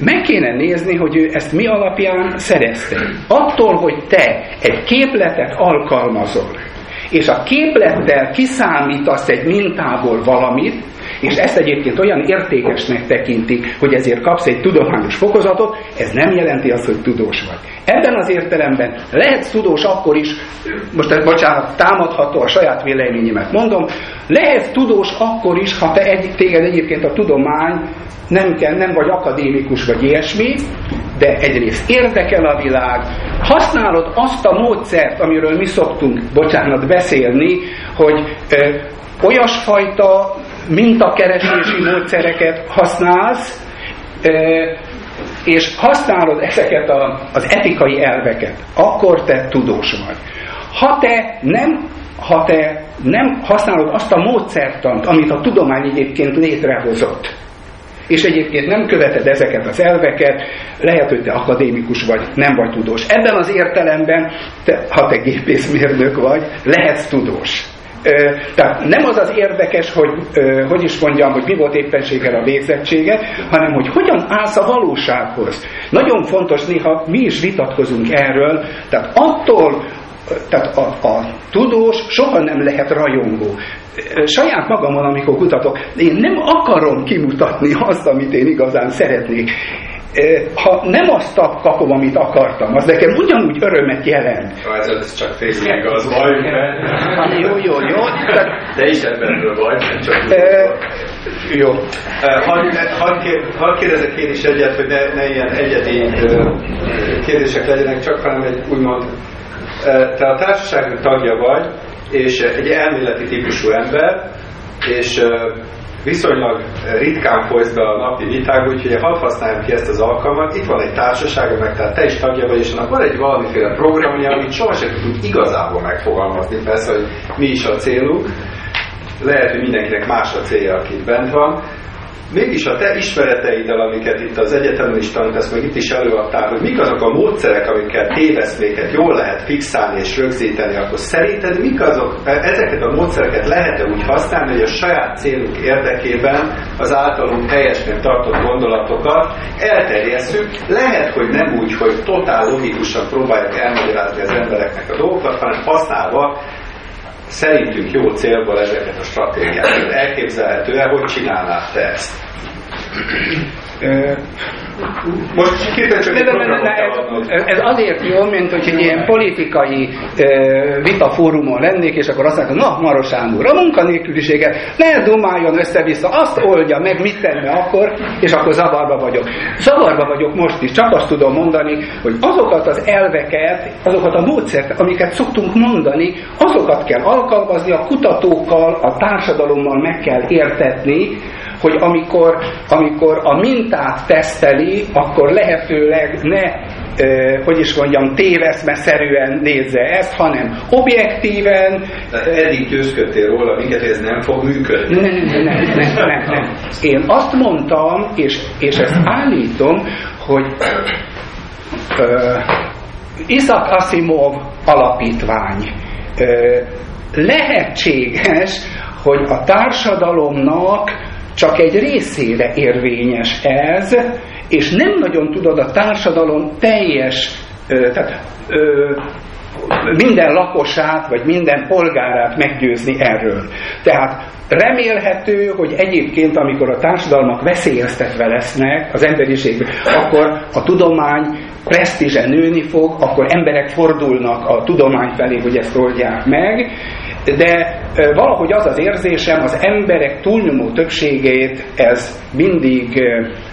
Meg kéne nézni, hogy ő ezt mi alapján szerezte. Attól, hogy te egy képletet alkalmazol, és a képlettel kiszámítasz egy mintából valamit, és ezt egyébként olyan értékesnek tekintik, hogy ezért kapsz egy tudományos fokozatot, ez nem jelenti azt, hogy tudós vagy. Ebben az értelemben lehet tudós akkor is, most bocsánat, támadható a saját véleményemet mondom, lehet tudós akkor is, ha te egy, téged egyébként a tudomány nem, kell, nem vagy akadémikus vagy ilyesmi, de egyrészt érdekel a világ, használod azt a módszert, amiről mi szoktunk, bocsánat, beszélni, hogy ö, olyasfajta mintakeresési módszereket használsz, és használod ezeket a, az etikai elveket, akkor te tudós vagy. Ha te nem ha te nem használod azt a módszertant, amit a tudomány egyébként létrehozott, és egyébként nem követed ezeket az elveket, lehet, hogy te akadémikus vagy, nem vagy tudós. Ebben az értelemben, te, ha te gépészmérnök vagy, lehetsz tudós. Tehát nem az az érdekes, hogy hogy is mondjam, hogy mi volt éppenséggel a végzettsége, hanem hogy hogyan állsz a valósághoz. Nagyon fontos, néha mi is vitatkozunk erről, tehát attól, tehát a, a tudós soha nem lehet rajongó. Saját magamon, amikor kutatok, én nem akarom kimutatni azt, amit én igazán szeretnék. Ha nem azt kapom, amit akartam, az nekem ugyanúgy örömet jelent. Ez, ez csak igaz vagy, mert... Jó, jó, jó. De is ebbenről vagy, nem csak e, Jó. Hadd had, had kérdezek én is egyet, hogy ne, ne ilyen egyedi kérdések legyenek, csak hanem egy úgymond te a társaság tagja vagy, és egy elméleti típusú ember, és viszonylag ritkán folysz be a napi vitákba, úgyhogy hadd használjam ki ezt az alkalmat. Itt van egy társaság, meg tehát te is tagja vagy, és annak van egy valamiféle programja, amit sohasem tudunk igazából megfogalmazni, persze, hogy mi is a célunk. Lehet, hogy mindenkinek más a célja, aki bent van, mégis a te ismereteiddel, amiket itt az egyetemen is tanítasz, meg itt is előadtál, hogy mik azok a módszerek, amikkel téveszméket jól lehet fixálni és rögzíteni, akkor szerinted mik azok, ezeket a módszereket lehet-e úgy használni, hogy a saját célunk érdekében az általunk helyesnek tartott gondolatokat elterjesszük, lehet, hogy nem úgy, hogy totál logikusan próbáljuk elmagyarázni az embereknek a dolgokat, hanem használva szerintünk jó célból ezeket a stratégiákat. Elképzelhető-e, hogy csinálnád te ezt? Most csak ne, ne, ne, ez, ez azért jó, mint hogy egy ilyen politikai vitafórumon lennék, és akkor azt mondják, na Maros Sándor, a munkanélküliséget ne dumáljon össze-vissza, azt oldja meg, mit tenne akkor, és akkor zavarba vagyok. Zavarba vagyok most is, csak azt tudom mondani, hogy azokat az elveket, azokat a módszert, amiket szoktunk mondani, azokat kell alkalmazni, a kutatókkal, a társadalommal meg kell értetni, hogy amikor, amikor a mintát teszteli, akkor lehetőleg ne hogy is mondjam, téveszmeszerűen nézze ezt, hanem objektíven. De eddig győzködtél róla minket, ez nem fog működni. Nem, nem, nem, nem, nem. Én azt mondtam, és, és ezt állítom, hogy uh, Isaac Asimov alapítvány uh, lehetséges, hogy a társadalomnak csak egy részére érvényes ez, és nem nagyon tudod a társadalom teljes, tehát minden lakosát, vagy minden polgárát meggyőzni erről. Tehát remélhető, hogy egyébként, amikor a társadalmak veszélyeztetve lesznek az emberiségben, akkor a tudomány presztízse nőni fog, akkor emberek fordulnak a tudomány felé, hogy ezt oldják meg, de valahogy az az érzésem, az emberek túlnyomó többségét ez mindig,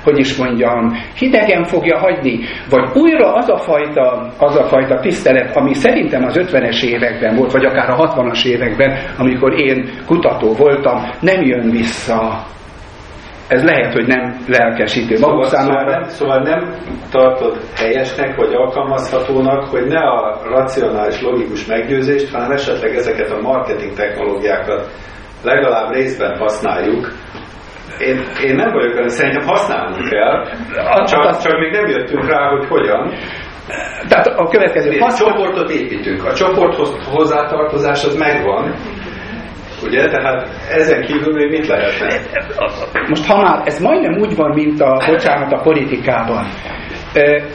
hogy is mondjam, hidegen fogja hagyni, vagy újra az a fajta, az a fajta tisztelet, ami szerintem az 50-es években volt, vagy akár a 60-as években, amikor én kutató voltam, nem jön vissza ez lehet, hogy nem lelkesítő szóval, számára. Szóval nem, szóval nem tartod helyesnek, vagy alkalmazhatónak, hogy ne a racionális, logikus meggyőzést, hanem esetleg ezeket a marketing technológiákat legalább részben használjuk, én, én nem vagyok benne, szerintem használni kell, csak, csak még nem jöttünk rá, hogy hogyan. Tehát a következő... A csoportot építünk, a csoporthoz hozzátartozás az megvan, Ugye? Tehát ezen kívül még mit lehetne? Most ha már ez majdnem úgy van, mint a, bocsánat, a politikában.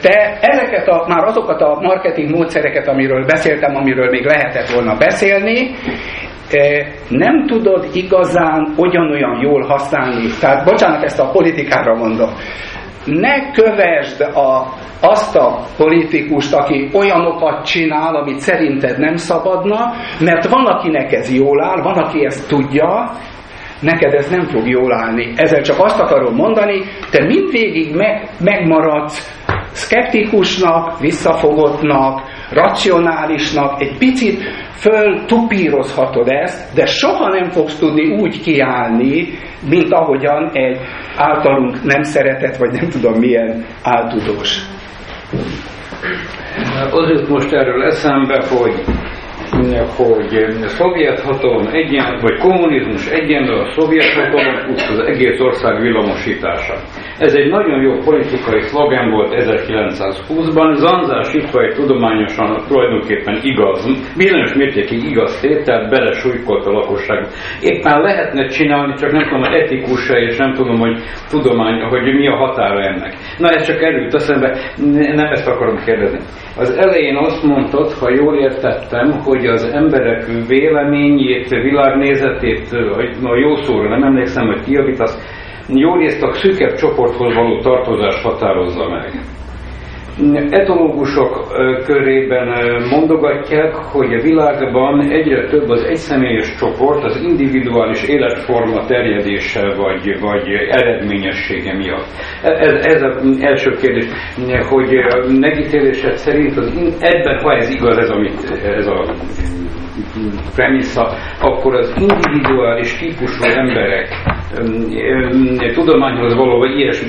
Te ezeket a, már azokat a marketing módszereket, amiről beszéltem, amiről még lehetett volna beszélni, nem tudod igazán ugyanolyan jól használni. Tehát bocsánat, ezt a politikára mondom. Ne kövesd a, azt a politikust, aki olyanokat csinál, amit szerinted nem szabadna, mert van, akinek ez jól áll, van, aki ezt tudja, neked ez nem fog jól állni. Ezzel csak azt akarom mondani, te mindvégig meg, megmaradsz szkeptikusnak, visszafogottnak, racionálisnak, egy picit föl tupírozhatod ezt, de soha nem fogsz tudni úgy kiállni, mint ahogyan egy általunk nem szeretett, vagy nem tudom milyen áltudós. Az jut most erről eszembe, hogy hogy szovjet hatalom egyen, vagy kommunizmus egyenlő a szovjet hatalom, az egész ország villamosítása. Ez egy nagyon jó politikai szlogen volt 1920-ban, Zanzás Itvai tudományosan tulajdonképpen igaz, bizonyos mértékig igaz tételt belesújkolt a lakosság. Éppen lehetne csinálni, csak nem tudom, hogy etikus és nem tudom, hogy tudomány, hogy mi a határa ennek. Na ez csak erőt eszembe, nem ezt akarom kérdezni. Az elején azt mondtad, ha jól értettem, hogy az emberek véleményét, világnézetét, hogy no, jó szóra nem emlékszem, hogy kiavítasz, jól részt a szűkebb csoporthoz való tartozás határozza meg. Etológusok körében mondogatják, hogy a világban egyre több az egyszemélyes csoport az individuális életforma terjedése vagy, vagy eredményessége miatt. Ez, ez az első kérdés, hogy megítélésed szerint az, ebben, ha ez igaz, ez, amit, ez a premisza, akkor az individuális típusú emberek tudományhoz való, vagy ilyes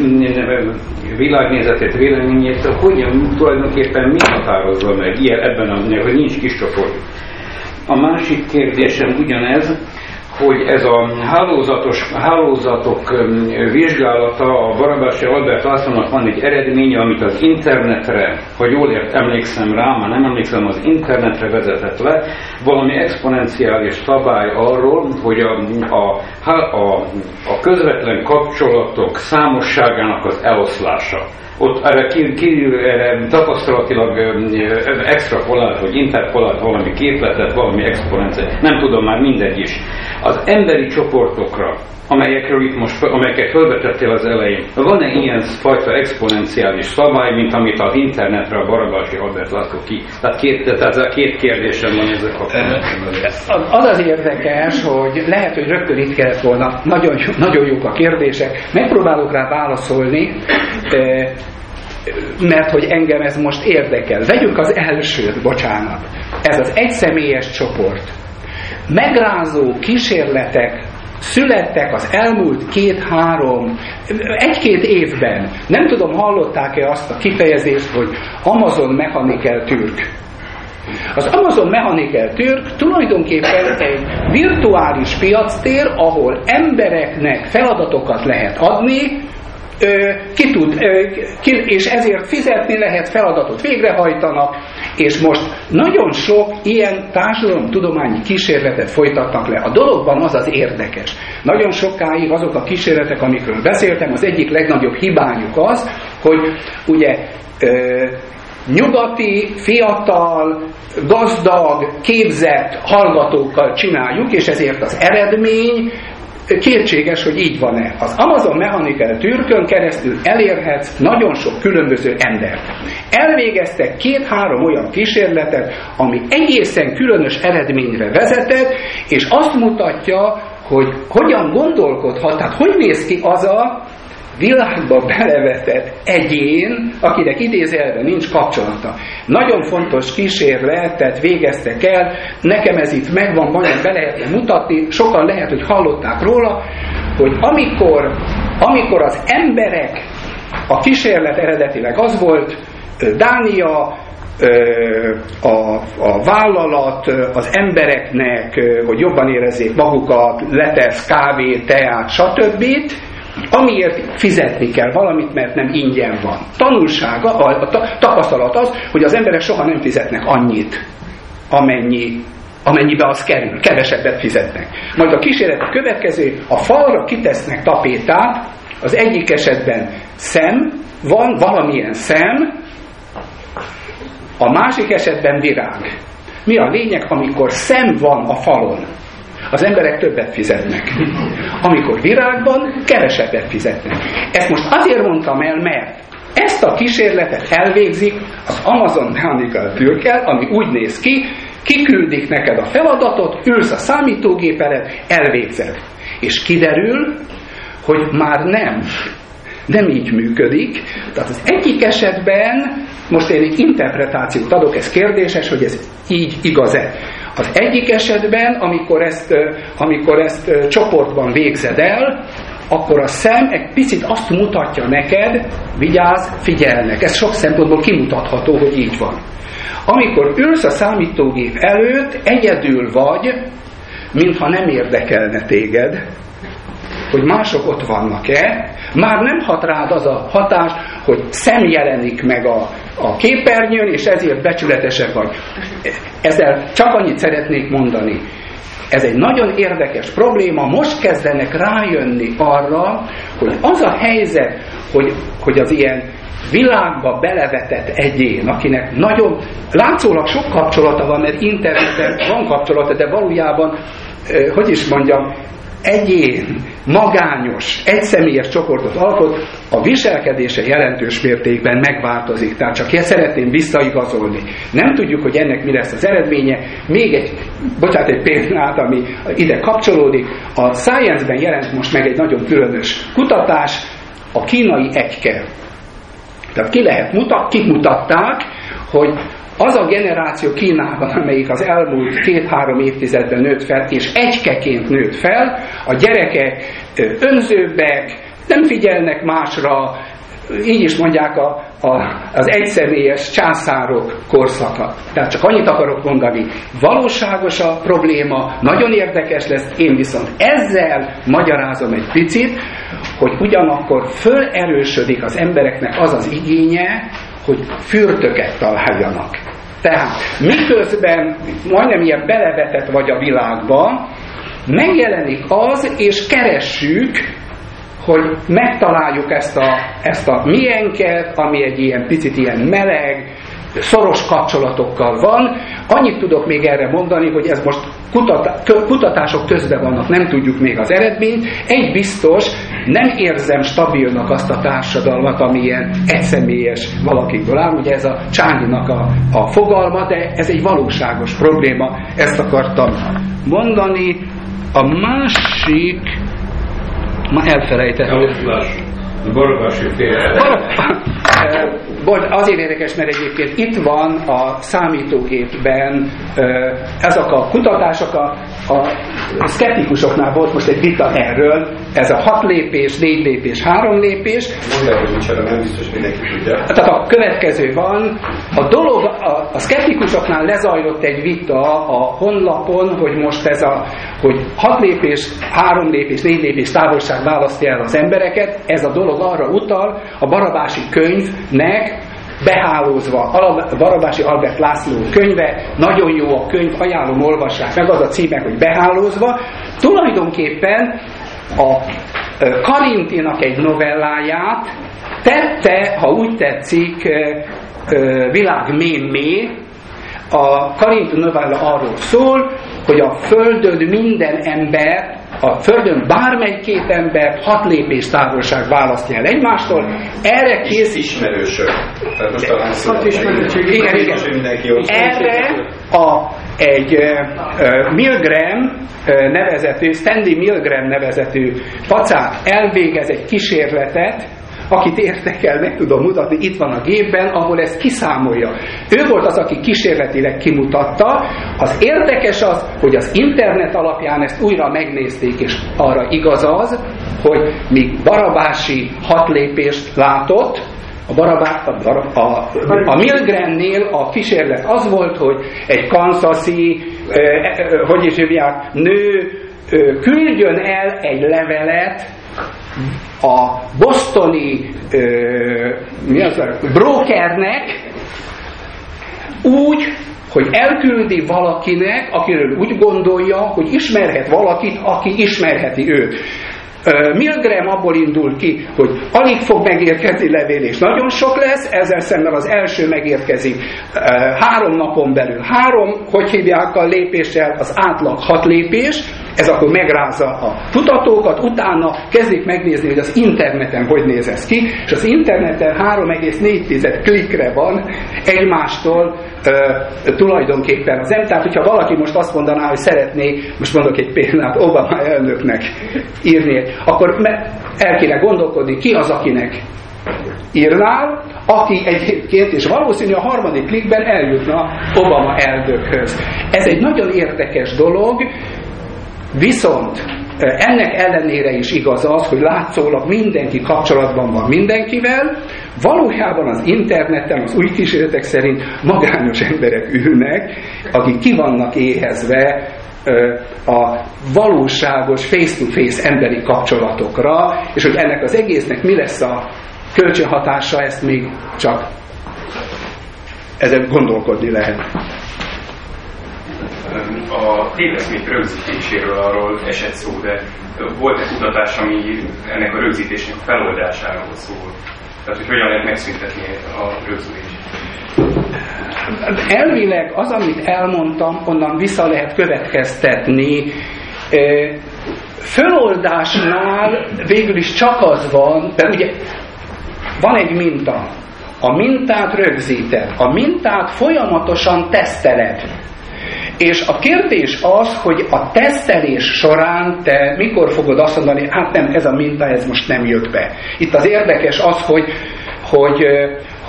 világnézetét, véleményét, hogyan tulajdonképpen mi határozza meg ilyen ebben a, hogy nincs kis csoport. A másik kérdésem ugyanez, hogy ez a hálózatos, hálózatok vizsgálata a Barabási Albert Lászlónak van egy eredménye, amit az internetre, ha jól emlékszem rá, már nem emlékszem, az internetre vezetett le, valami exponenciális szabály arról, hogy a, a, a, a közvetlen kapcsolatok számosságának az eloszlása ott erre, ki, ki, erre tapasztalatilag extrapolált, vagy interpolált valami képletet, valami exponencia, nem tudom már mindegy is. Az emberi csoportokra, amelyekről itt amelyeket felvetettél az elején, van-e ilyen fajta exponenciális szabály, mint amit az internetre a Barabási Albert László ki? Tehát két, tehát a két kérdésem van ezek a Az az érdekes, hogy lehet, hogy rögtön itt kellett volna, nagyon, nagyon jók a kérdések, megpróbálok rá válaszolni, mert hogy engem ez most érdekel. Vegyük az elsőt, bocsánat. Ez az egyszemélyes csoport. Megrázó kísérletek születtek az elmúlt két-három, egy-két évben. Nem tudom, hallották-e azt a kifejezést, hogy Amazon Mechanical Türk. Az Amazon Mechanical Türk tulajdonképpen egy virtuális piactér, ahol embereknek feladatokat lehet adni, ki tud, és ezért fizetni lehet, feladatot végrehajtanak, és most nagyon sok ilyen társadalomtudományi kísérletet folytatnak le. A dologban az az érdekes. Nagyon sokáig azok a kísérletek, amikről beszéltem, az egyik legnagyobb hibájuk az, hogy ugye ö, nyugati, fiatal, gazdag, képzett hallgatókkal csináljuk, és ezért az eredmény kétséges, hogy így van-e. Az Amazon Mechanical Türkön keresztül elérhetsz nagyon sok különböző embert. Elvégeztek két-három olyan kísérletet, ami egészen különös eredményre vezetett, és azt mutatja, hogy hogyan gondolkodhat, tehát hogy néz ki az a világba belevetett egyén, akinek idézelve nincs kapcsolata. Nagyon fontos kísérletet végeztek el, nekem ez itt megvan, majd be lehetne mutatni, sokan lehet, hogy hallották róla, hogy amikor, amikor az emberek, a kísérlet eredetileg az volt, Dánia, a, a vállalat az embereknek, hogy jobban érezzék magukat, letesz kávé, teát, stb amiért fizetni kell valamit, mert nem ingyen van. Tanulsága, a, tapasztalat az, hogy az emberek soha nem fizetnek annyit, amennyi amennyibe az kerül, kevesebbet fizetnek. Majd a kísérlet a következő, a falra kitesznek tapétát, az egyik esetben szem, van valamilyen szem, a másik esetben virág. Mi a lényeg, amikor szem van a falon? Az emberek többet fizetnek. Amikor virágban, kevesebbet fizetnek. Ezt most azért mondtam el, mert ezt a kísérletet elvégzik az Amazon Mechanical Turkel, ami úgy néz ki, kiküldik neked a feladatot, ülsz a számítógép előtt, elvégzed. És kiderül, hogy már nem. Nem így működik. Tehát az egyik esetben, most én egy interpretációt adok, ez kérdéses, hogy ez így igaz-e. Az egyik esetben, amikor ezt, amikor ezt csoportban végzed el, akkor a szem egy picit azt mutatja neked, vigyázz, figyelnek. Ez sok szempontból kimutatható, hogy így van. Amikor ülsz a számítógép előtt, egyedül vagy, mintha nem érdekelne téged, hogy mások ott vannak-e, már nem hat rád az a hatás, hogy szem jelenik meg a, a képernyőn, és ezért becsületesek vagy. Ezzel csak annyit szeretnék mondani. Ez egy nagyon érdekes probléma, most kezdenek rájönni arra, hogy az a helyzet, hogy, hogy az ilyen világba belevetett egyén, akinek nagyon látszólag sok kapcsolata van, mert interneten van kapcsolata, de valójában, hogy is mondjam, egyén, magányos, egyszemélyes csoportot alkot, a viselkedése jelentős mértékben megváltozik. Tehát csak ezt szeretném visszaigazolni. Nem tudjuk, hogy ennek mi lesz az eredménye. Még egy, bocsánat, egy példát, ami ide kapcsolódik. A Science-ben jelent most meg egy nagyon különös kutatás, a kínai egyke. Tehát ki lehet mutat, kik mutatták, hogy az a generáció Kínában, amelyik az elmúlt két-három évtizedben nőtt fel, és egykeként nőtt fel, a gyerekek önzőbbek, nem figyelnek másra, így is mondják a, a, az egyszemélyes császárok korszaka. Tehát csak annyit akarok mondani, valóságos a probléma, nagyon érdekes lesz, én viszont ezzel magyarázom egy picit, hogy ugyanakkor fölerősödik az embereknek az az igénye, hogy fürtöket találjanak. Tehát miközben majdnem ilyen belevetett vagy a világba, megjelenik az, és keressük, hogy megtaláljuk ezt a, ezt a miénket, ami egy ilyen picit ilyen meleg, szoros kapcsolatokkal van. Annyit tudok még erre mondani, hogy ez most kutatások közben vannak, nem tudjuk még az eredményt. Egy biztos, nem érzem stabilnak azt a társadalmat, ami ilyen egyszemélyes valakikből áll. Ugye ez a Csányinak a, a fogalma, de ez egy valóságos probléma, ezt akartam mondani. A másik, ma elfelejtettem. Barabási fél. Azért érdekes, mert egyébként itt van a számítógépben ezek a kutatások, a, a szkeptikusoknál volt most egy vita erről, ez a hat lépés, négy lépés, három lépés. Mondd hogy micsoda, nem biztos mindenki tudja. Tehát a következő van, a dolog, a, a szkeptikusoknál lezajlott egy vita a honlapon, hogy most ez a, hogy hat lépés, három lépés, négy lépés távolság választja el az embereket, ez a dolog arra utal, a barabási könyvnek behálózva, a Barabási Albert László könyve, nagyon jó a könyv, ajánlom, olvassák meg, az a címe, hogy behálózva. Tulajdonképpen a Karintinak egy novelláját tette, ha úgy tetszik, világ mémé, a Karint novella arról szól, hogy a Földön minden ember, a Földön bármely két ember hat lépés távolság választja el egymástól, erre kész... Ismerősök. Tehát most talán. Igen, igen. Erre a, egy Milgram nevezetű, Stanley Milgram nevezetű pacák elvégez egy kísérletet, akit érdekel, meg tudom mutatni, itt van a gépben, ahol ezt kiszámolja. Ő volt az, aki kísérletileg kimutatta. Az érdekes az, hogy az internet alapján ezt újra megnézték, és arra igaz az, hogy míg Barabási hat lépést látott, a, Barabá, a, Barab, a, a Milgrennél a kísérlet az volt, hogy egy kanszaszi, eh, hogy is hívják, nő küldjön el egy levelet a bostoni ö, mi az a, brokernek úgy, hogy elküldi valakinek, akiről úgy gondolja, hogy ismerhet valakit, aki ismerheti őt. Milgram abból indul ki, hogy alig fog megérkezni levél, és nagyon sok lesz, ezzel szemben az első megérkezik három napon belül. Három, hogy hívják a lépéssel, az átlag hat lépés, Ez akkor megrázza a kutatókat, utána kezdik megnézni, hogy az interneten hogy néz ez ki, és az interneten 3,4 klikre van egymástól ö, tulajdonképpen az em. Tehát, hogyha valaki most azt mondaná, hogy szeretné, most mondok egy példát, Obama elnöknek írni, akkor el kéne gondolkodni, ki az, akinek írnál, aki egyébként, és valószínű a harmadik klikben eljutna Obama elnökhöz. Ez egy nagyon érdekes dolog, viszont ennek ellenére is igaz az, hogy látszólag mindenki kapcsolatban van mindenkivel, valójában az interneten, az új kísérletek szerint magányos emberek ülnek, akik ki vannak éhezve a valóságos face-to-face -face emberi kapcsolatokra, és hogy ennek az egésznek mi lesz a kölcsönhatása, ezt még csak ezen gondolkodni lehet. A téveszmék rögzítéséről arról esett szó, de volt egy kutatás, ami ennek a rögzítésnek a feloldásáról szól. Tehát, hogy hogyan lehet megszüntetni a rögzítést. Elvileg az, amit elmondtam, onnan vissza lehet következtetni. Föloldásnál végül is csak az van, mert ugye van egy minta. A mintát rögzíted. A mintát folyamatosan teszteled. És a kérdés az, hogy a tesztelés során te mikor fogod azt mondani, hát nem, ez a minta, ez most nem jött be. Itt az érdekes az, hogy, hogy,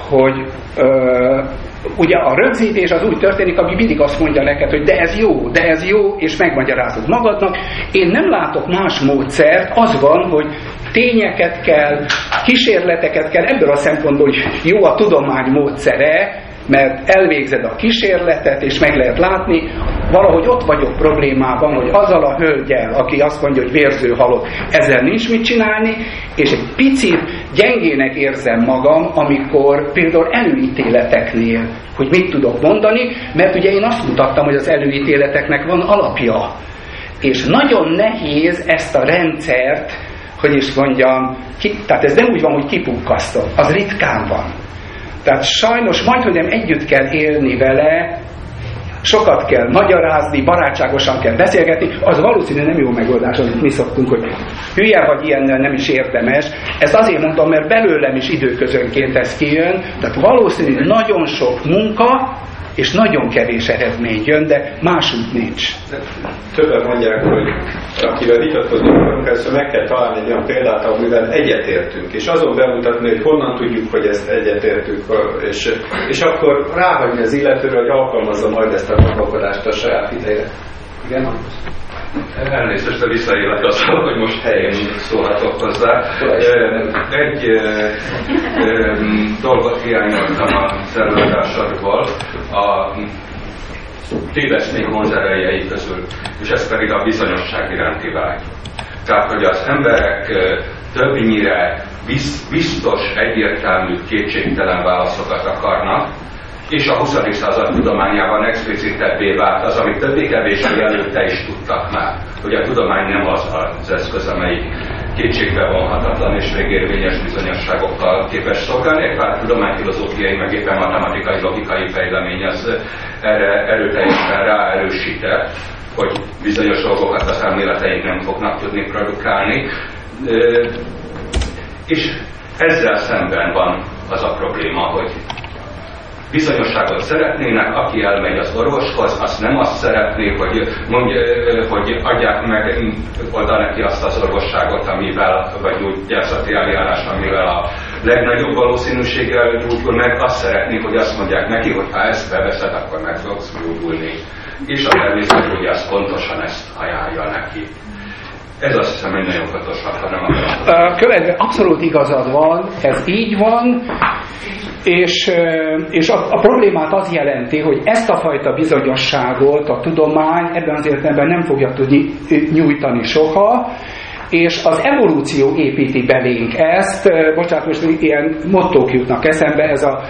hogy ö, ugye a rögzítés az úgy történik, ami mindig azt mondja neked, hogy de ez jó, de ez jó, és megmagyarázod magadnak. Én nem látok más módszert, az van, hogy tényeket kell, kísérleteket kell, ebből a szempontból hogy jó a tudomány módszere, mert elvégzed a kísérletet, és meg lehet látni, valahogy ott vagyok problémában, hogy azzal a hölgyel, aki azt mondja, hogy vérző halott, ezzel nincs mit csinálni, és egy picit gyengének érzem magam, amikor például előítéleteknél, hogy mit tudok mondani, mert ugye én azt mutattam, hogy az előítéleteknek van alapja. És nagyon nehéz ezt a rendszert, hogy is mondjam, ki, tehát ez nem úgy van, hogy kipukkasztom, az ritkán van. Tehát sajnos majd, hogy nem együtt kell élni vele, sokat kell magyarázni, barátságosan kell beszélgetni, az valószínűleg nem jó megoldás, amit mi szoktunk, hogy hülye vagy ilyennel nem is érdemes. Ezt azért mondtam, mert belőlem is időközönként ez kijön, tehát valószínűleg nagyon sok munka, és nagyon kevés eredmény jön, de másút nincs. Többen mondják, hogy akivel vitatkozni akarunk, először meg kell találni egy olyan példát, amivel egyetértünk, és azon bemutatni, hogy honnan tudjuk, hogy ezt egyetértünk, és, és akkor ráhagyni az illetőre, hogy alkalmazza majd ezt a gondolkodást a saját idejére. Igen? Elnézést, de visszaélek azzal, hogy most helyén szólhatok hozzá. Egy dolgot hiányoltam a szervezetársadból, a téveszmék vonzerejei közül, és ez pedig a bizonyosság iránti vágy. Tehát, hogy az emberek többnyire biztos, egyértelmű, kétségtelen válaszokat akarnak, és a 20. század tudományában explicitebbé vált az, amit többé-kevésbé előtte is tudtak már, hogy a tudomány nem az az eszköz, amelyik kétségbe vonhatatlan és végérvényes bizonyosságokkal képes szolgálni. Pár tudományfilozófiai, meg éppen matematikai, logikai fejlemény az erre erőteljesen ráerősített, hogy bizonyos dolgokat az elméleteink nem fognak tudni produkálni. És ezzel szemben van az a probléma, hogy bizonyosságot szeretnének, aki elmegy az orvoshoz, azt nem azt szeretné, hogy, mondja, hogy adják meg oda neki azt az orvosságot, amivel, vagy gyógyászati eljárást, amivel a legnagyobb valószínűséggel gyógyul meg, azt szeretnék, hogy azt mondják neki, hogy ha ezt beveszed, akkor meg fogsz gyógyulni. És a természetgyógyász pontosan ezt ajánlja neki. Ez azt hiszem, hogy nagyon fontos, ha nem akarom. Követve abszolút igazad van, ez így van, és, és a, a problémát az jelenti, hogy ezt a fajta bizonyosságot a tudomány ebben az értelemben nem fogja tudni nyújtani soha, és az evolúció építi belénk ezt, bocsánat, most ilyen mottók jutnak eszembe, ez a,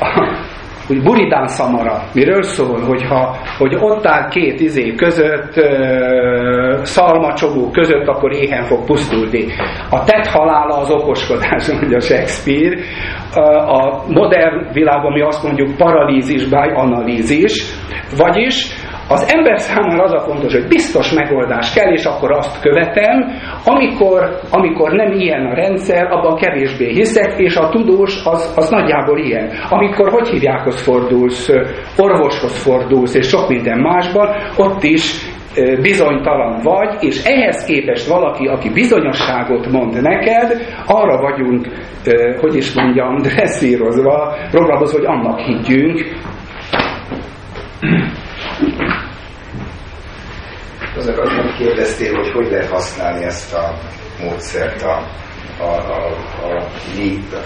a hogy buridán szamara, miről szól, hogyha, hogy ott áll két izé között, szalmacsobó között, akkor éhen fog pusztulni. A tett halála az okoskodás, mondja Shakespeare. A modern világban mi azt mondjuk paralízis by analízis, vagyis Az ember számára az a fontos, hogy biztos megoldás kell, és akkor azt követem, amikor, amikor nem ilyen a rendszer, abban kevésbé hiszek, és a tudós az, az nagyjából ilyen. Amikor hogy hívjákhoz fordulsz, orvoshoz fordulsz, és sok minden másban, ott is bizonytalan vagy, és ehhez képest valaki, aki bizonyosságot mond neked, arra vagyunk, hogy is mondjam, dresszírozva, programozva, hogy annak higgyünk. Azok azt kérdeztél, hogy hogy lehet használni ezt a módszert a a, a, a,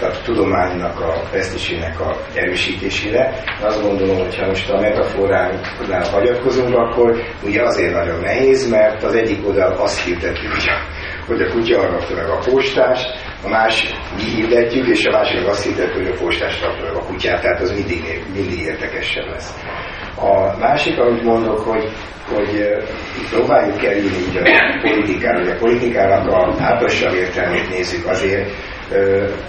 a, a tudománynak, a presztisének a erősítésére. Azt gondolom, hogy ha most a metaforánál hagyatkozunk, akkor ugye azért nagyon nehéz, mert az egyik oldal azt hirdetjük, hogy a, hogy a kutya rakta meg a postást, a más mi hirdetjük, és a másik azt hirdetjük, hogy a postás rakta meg a kutyát, tehát az mindig, mindig értekesebb lesz. A másik, amit mondok, hogy hogy próbáljuk kerülni ugye a politikára, hogy a politikának a hátrasabb értelmét nézzük, azért,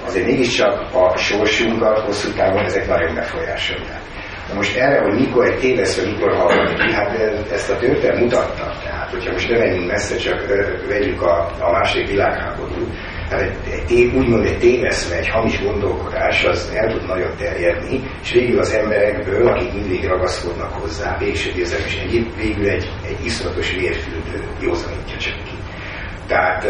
azért mégiscsak a sorsunkat hosszú távon ezek nagyon befolyásolják. Na most erre, hogy mikor egy tévesz, vagy mikor hallani ki, hát ezt a történet mutatta. Tehát, hogyha most ne menjünk messze, csak vegyük a, a második világháborút, egy, egy, úgymond egy téveszme, egy hamis gondolkodás, az el tud nagyon terjedni, és végül az emberekből, akik mindig ragaszkodnak hozzá, végső érzem, és egy, végül egy, egy iszonyatos vérfürdő józanítja csak ki. Tehát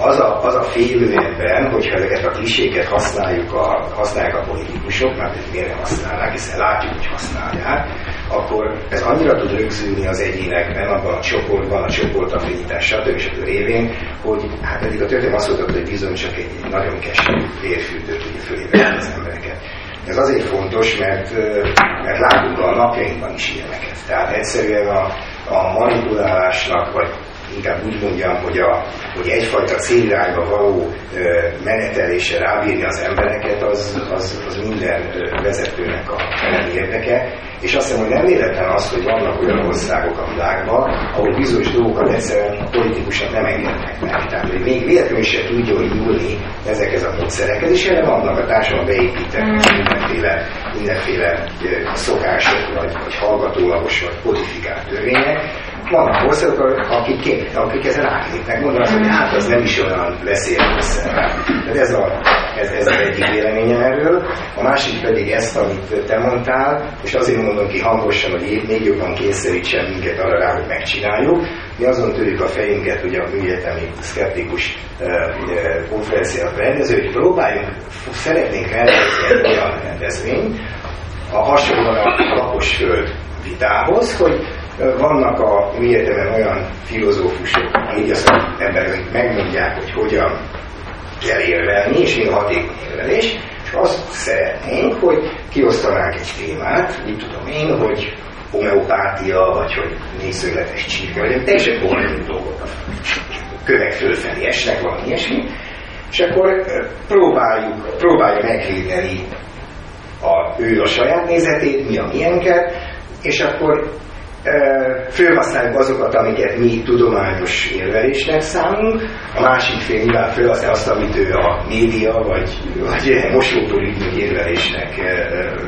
az a, az a félő ebben, hogyha ezeket a kliséket használjuk a, használják a politikusok, mert miért nem használják, hiszen látjuk, hogy használják, akkor ez annyira tud rögzülni az egyénekben, abban a csoportban, a csoportaffinitás, stb. stb. révén, hogy hát pedig a történet azt mondta, hogy bizony csak egy, egy nagyon keserű vérfürdő tudja fölévelni az embereket. Ez azért fontos, mert, mert látunk a napjainkban is ilyeneket. Tehát egyszerűen a, a manipulálásnak, vagy inkább úgy mondjam, hogy, a, hogy egyfajta célirányba való menetelése rábírni az embereket, az, az, az minden vezetőnek a érdeke. És azt hiszem, hogy nem véletlen az, hogy vannak olyan országok a világban, ahol bizonyos dolgokat egyszerűen politikusnak nem engednek meg. Tehát, hogy még véletlenül se tudja, hogy nyúlni ezekhez a módszerekhez, és erre vannak a társadalom beépített mindenféle, mindenféle szokások, vagy, vagy hallgatólagos, vagy kodifikált törvények, vannak országok, akik, akik ezen átlépnek, mondanak, hogy hát az nem is olyan veszélyes Tehát ez, a, ez, ez az egyik véleményem erről. A másik pedig ezt, amit te mondtál, és azért mondom ki hangosan, hogy még jobban kényszerítsen minket arra rá, hogy megcsináljuk. Mi azon törjük a fejünket, ugye a műegyetemi szkeptikus konferenciát rendező, hogy próbáljunk, szeretnénk rendezni egy olyan rendezvényt, a hasonlóan a lapos föld vitához, hogy vannak a mi egyetemen olyan filozófusok, így az emberek megmondják, hogy hogyan kell érvelni, és mi a hatékony érvelés, és azt szeretnénk, hogy kiosztanánk egy témát, mit tudom én, hogy homeopátia, vagy hogy négyszögletes csirke, vagy teljesen bonyolult dolgok. Kövek fölfelé esnek, valami ilyesmi, és akkor próbáljuk, próbálja megvédeni a, ő a saját nézetét, mi a miénket, és akkor fölhasználjuk azokat, amiket mi tudományos érvelésnek számunk, a másik fél nyilván fölhasználja azt, amit ő a média vagy, vagy mosótól ügynök érvelésnek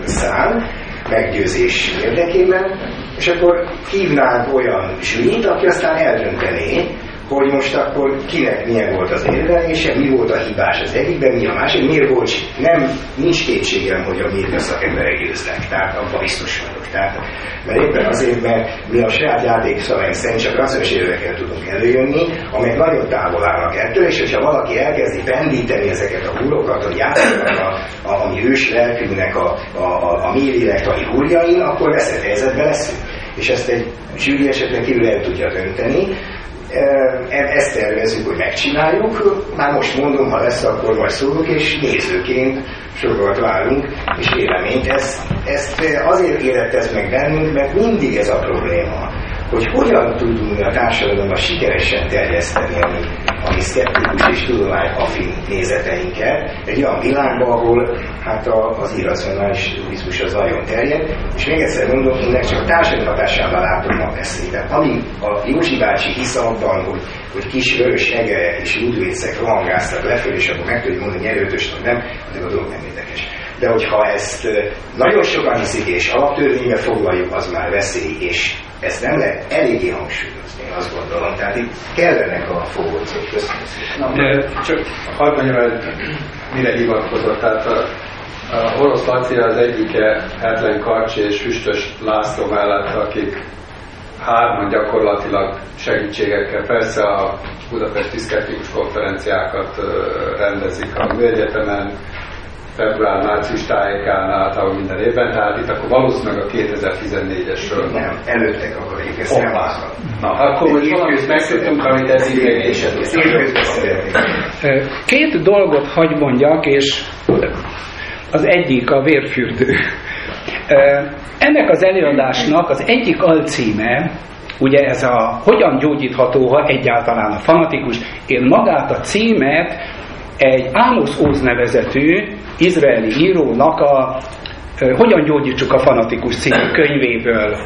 szán, meggyőzés érdekében, és akkor hívnánk olyan zsűrit, aki aztán eldöntené, hogy most akkor kinek milyen volt az érvelése, mi volt a hibás az egyikben, mi a másik, miért volt, nem, nincs kétségem, hogy a média szakemberek győznek, tehát abban biztos vagyok. Tehát, mert éppen azért, mert mi a saját játékszavaink szerint csak rasszonyos érvekkel tudunk előjönni, amelyek nagyon távol állnak ettől, és hogyha valaki elkezdi pendíteni ezeket a húrokat, hogy játszanak a, a, a mi ős lelkünknek a, a, a, a mi lélektani húrjain, akkor veszett helyzetbe leszünk. És ezt egy zsűri esetben kívül el tudja dönteni, ezt tervezzük, hogy megcsináljuk. Már most mondom, ha lesz, akkor majd szólok, és nézőként sokat várunk, és véleményt. Ezt, ezt azért életez meg bennünk, mert mindig ez a probléma, hogy hogyan tudunk a társadalomban sikeresen terjeszteni a mi, a mi szkeptikus és tudomány affin nézeteinket egy olyan világban, ahol hát a, az irracionális turizmus az nagyon terjed, és még egyszer mondom, én csak társadalmi hatásában látom a beszédet. Ami a Józsi bácsi hisz abban, hogy, hogy kis vörös egelyek és ludvécek rohangáztak lefelé, és akkor meg tudjuk mondani, hogy nyerőtös, nem, de a dolog nem érdekes. De hogyha ezt nagyon sokan hiszik, és alaptörvénybe foglaljuk, az már veszély, és Ezt nem lehet eléggé hangsúlyozni, én azt gondolom. Tehát itt kellenek a fogócok. Köszönöm Csak hadd mondjam el, mire hivatkozott. Tehát a, a orosz Laci az egyike Hetlen Karcsi és Füstös László mellett, akik hárman gyakorlatilag segítségekkel, persze a Budapesti Szkeptikus konferenciákat rendezik a Műegyetemen, február-március tájékán általában minden évben, tehát itt akkor valószínűleg a 2014-esről. Nem, előttek akarjuk ezt nem Na, akkor most valamit megtudtunk, amit eddig még is Két dolgot hagy mondjak, és az egyik a vérfürdő. Ennek az előadásnak az egyik alcíme, ugye ez a hogyan gyógyítható, ha egyáltalán a fanatikus, én magát a címet egy Amos Oz nevezetű izraeli írónak a Hogyan gyógyítsuk a fanatikus című könyvéből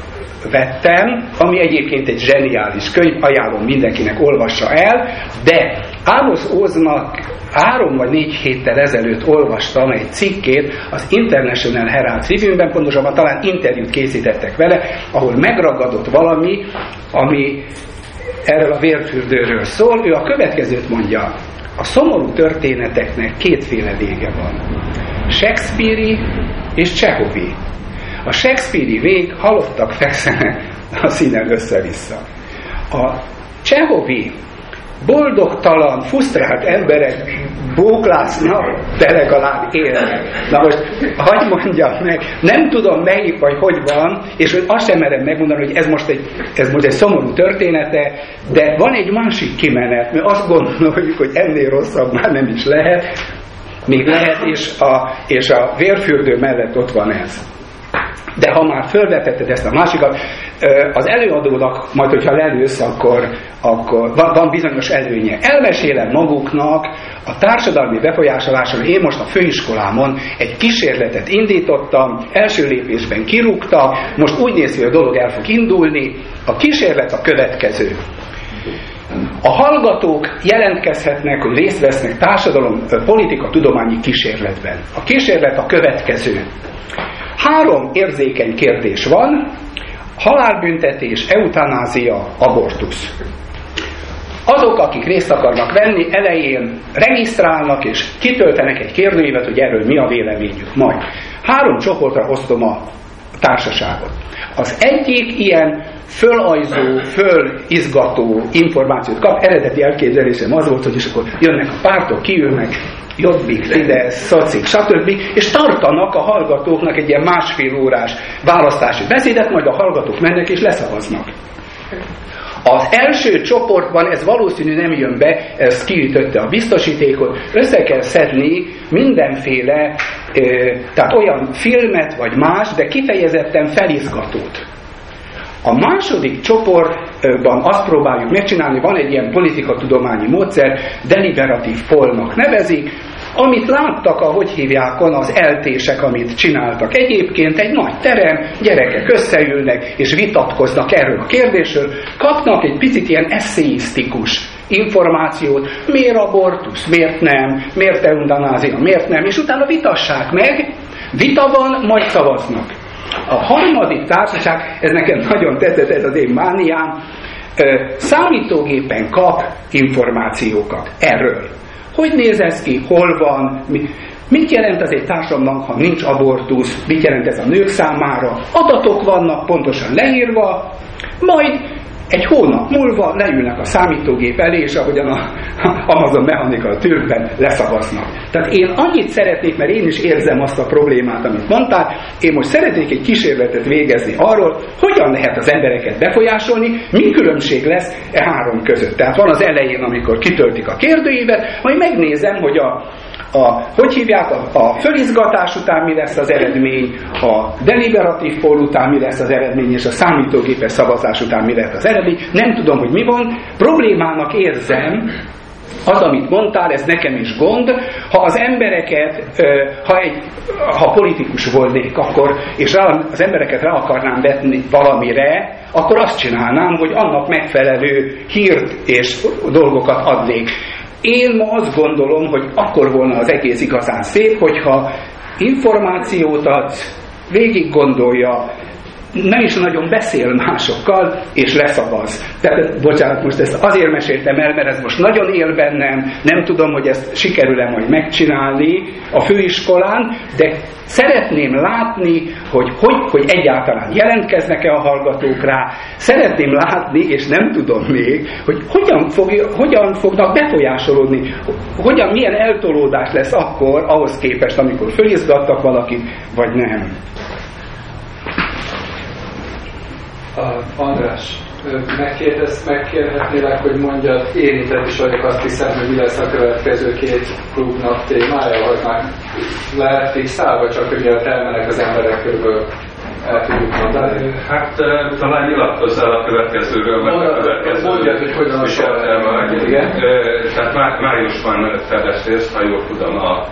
vettem, ami egyébként egy zseniális könyv, ajánlom mindenkinek olvassa el, de Amos Oznak három vagy négy héttel ezelőtt olvastam egy cikkét az International Herald Tribune-ben, pontosabban talán interjút készítettek vele, ahol megragadott valami, ami erről a vérfürdőről szól. Ő a következőt mondja, a szomorú történeteknek kétféle vége van. Shakespeare és Csehovi. A Shakespeare vég halottak fekszenek a színen össze-vissza. A Csehovi boldogtalan, frusztrált emberek bóklásznak, de legalább élnek. Na most, hagyd mondjam meg, nem tudom melyik vagy hogy van, és azt sem merem megmondani, hogy ez most, egy, ez most egy szomorú története, de van egy másik kimenet, mert azt gondoljuk, hogy ennél rosszabb már nem is lehet, még lehet, és a, és a vérfürdő mellett ott van ez. De ha már felvetetted ezt a másikat, az előadónak, majd hogyha lelősz, akkor, akkor van, van bizonyos előnye. Elmesélem maguknak a társadalmi befolyásolásról. Én most a főiskolámon egy kísérletet indítottam, első lépésben kirúgta, most úgy néz ki, hogy a dolog el fog indulni. A kísérlet a következő. A hallgatók jelentkezhetnek, hogy részt vesznek társadalom politika tudományi kísérletben. A kísérlet a következő. Három érzékeny kérdés van, halálbüntetés, eutanázia, abortusz. Azok, akik részt akarnak venni, elején regisztrálnak és kitöltenek egy kérdőívet, hogy erről mi a véleményük. Majd három csoportra osztom a társaságot. Az egyik ilyen fölajzó, fölizgató információt kap. Eredeti elképzelésem az volt, hogy is akkor jönnek a pártok, kiülnek, Jobbik, Fidesz, Szocik, stb. és tartanak a hallgatóknak egy ilyen másfél órás választási beszédet, majd a hallgatók mennek és leszavaznak. Az első csoportban ez valószínű nem jön be, ez kiütötte a biztosítékot, össze kell szedni mindenféle, tehát olyan filmet vagy más, de kifejezetten felizgatót. A második csoportban azt próbáljuk megcsinálni, van egy ilyen politikatudományi módszer, deliberatív polnak nevezik, amit láttak, ahogy hívják az eltések, amit csináltak. Egyébként egy nagy terem, gyerekek összeülnek és vitatkoznak erről a kérdésről, kapnak egy picit ilyen eszéisztikus információt, miért abortusz, miért nem, miért eundanázia, miért nem, és utána vitassák meg, vita van, majd szavaznak. A harmadik társaság, ez nekem nagyon tetszett, ez az én mániám, számítógépen kap információkat erről. Hogy néz ez ki, hol van, mi, mit jelent ez egy társadalomnak, ha nincs abortusz, mit jelent ez a nők számára, adatok vannak pontosan leírva, majd egy hónap múlva leülnek a számítógép elé, és ahogyan a Amazon Mechanical Turkben leszavaznak. Tehát én annyit szeretnék, mert én is érzem azt a problémát, amit mondtál, én most szeretnék egy kísérletet végezni arról, hogyan lehet az embereket befolyásolni, mi különbség lesz e három között. Tehát van az elején, amikor kitöltik a kérdőívet, majd megnézem, hogy a a, hogy hívják, a, a fölizgatás után mi lesz az eredmény, a deliberatív pol után mi lesz az eredmény, és a számítógépes szavazás után mi lesz az eredmény. Nem tudom, hogy mi van. Problémának érzem, az, amit mondtál, ez nekem is gond. Ha az embereket, ha, egy, ha politikus volnék, akkor, és rá, az embereket rá akarnám vetni valamire, akkor azt csinálnám, hogy annak megfelelő hírt és dolgokat adnék. Én ma azt gondolom, hogy akkor volna az egész igazán szép, hogyha információt ad, végig gondolja, nem is nagyon beszél másokkal, és leszavaz. Tehát, bocsánat, most ezt azért meséltem el, mert ez most nagyon él bennem, nem tudom, hogy ezt sikerül-e majd megcsinálni a főiskolán, de szeretném látni, hogy, hogy, hogy egyáltalán jelentkeznek-e a hallgatók rá, szeretném látni, és nem tudom még, hogy hogyan, fog, hogyan fognak befolyásolódni, hogyan, milyen eltolódás lesz akkor ahhoz képest, amikor fölizgattak valakit, vagy nem. András, megkérdez, megkérhetnélek, hogy mondjad, érintett is vagyok, azt hiszem, hogy mi lesz a következő két klubnak témája, vagy már lehet fixálva, csak hogy a elmenek az emberek körül el tudjuk mondani. Hát talán nyilatkozz el a következőről, mert a következő Mondjad, hogy hogyan a Igen. Tehát má, májusban fedeztél, ha jól tudom, a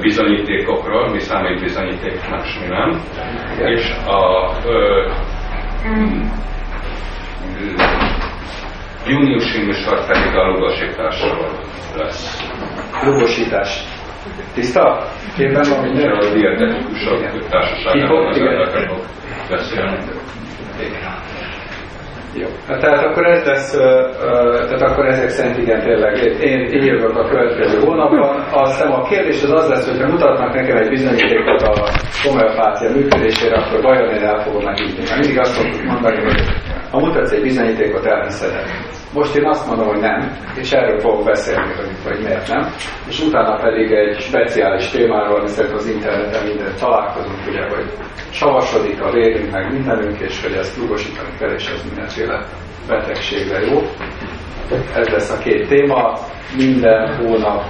bizonyítékokról, mi számít bizonyítéknak, mi nem. Igen. És a ö, júniusi műsor pedig a lugosításról lesz. Lugosítás. Tiszta? Képben van minden? A dietetikusok társaságában az emberek beszélni. Jó. Hát tehát akkor ez lesz, tehát akkor ezek szerint igen tényleg, én, én jövök a következő hónapban. Aztán a kérdés az az lesz, hogyha mutatnak nekem egy bizonyítékot a homeopátia működésére, akkor vajon én el fogom megítni. Mert mindig azt mondani, hogy ha mutatsz egy bizonyítékot, elhiszed most én azt mondom, hogy nem, és erről fogok beszélni, hogy, miért nem. És utána pedig egy speciális témáról, hiszen az interneten minden találkozunk, ugye, hogy savasodik a vérünk, meg mindenünk, és hogy ezt lugosítani kell, és ez mindenféle betegségre jó. Ez lesz a két téma. Minden hónap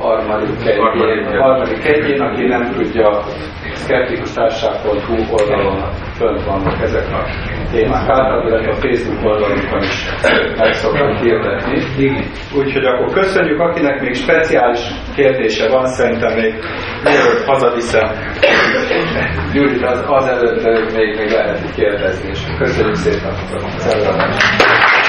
harmadik egyén, harmadik egyén, aki nem tudja, skeptikustárság.hu oldalon fönt vannak ezek a témák. Általában a Facebook oldalunkon is meg szoktam hirdetni. Úgyhogy akkor köszönjük, akinek még speciális kérdése van, szerintem még mielőtt hazaviszem Gyurit az, az előtt még, még lehet kérdezni, és köszönjük szépen az előadást.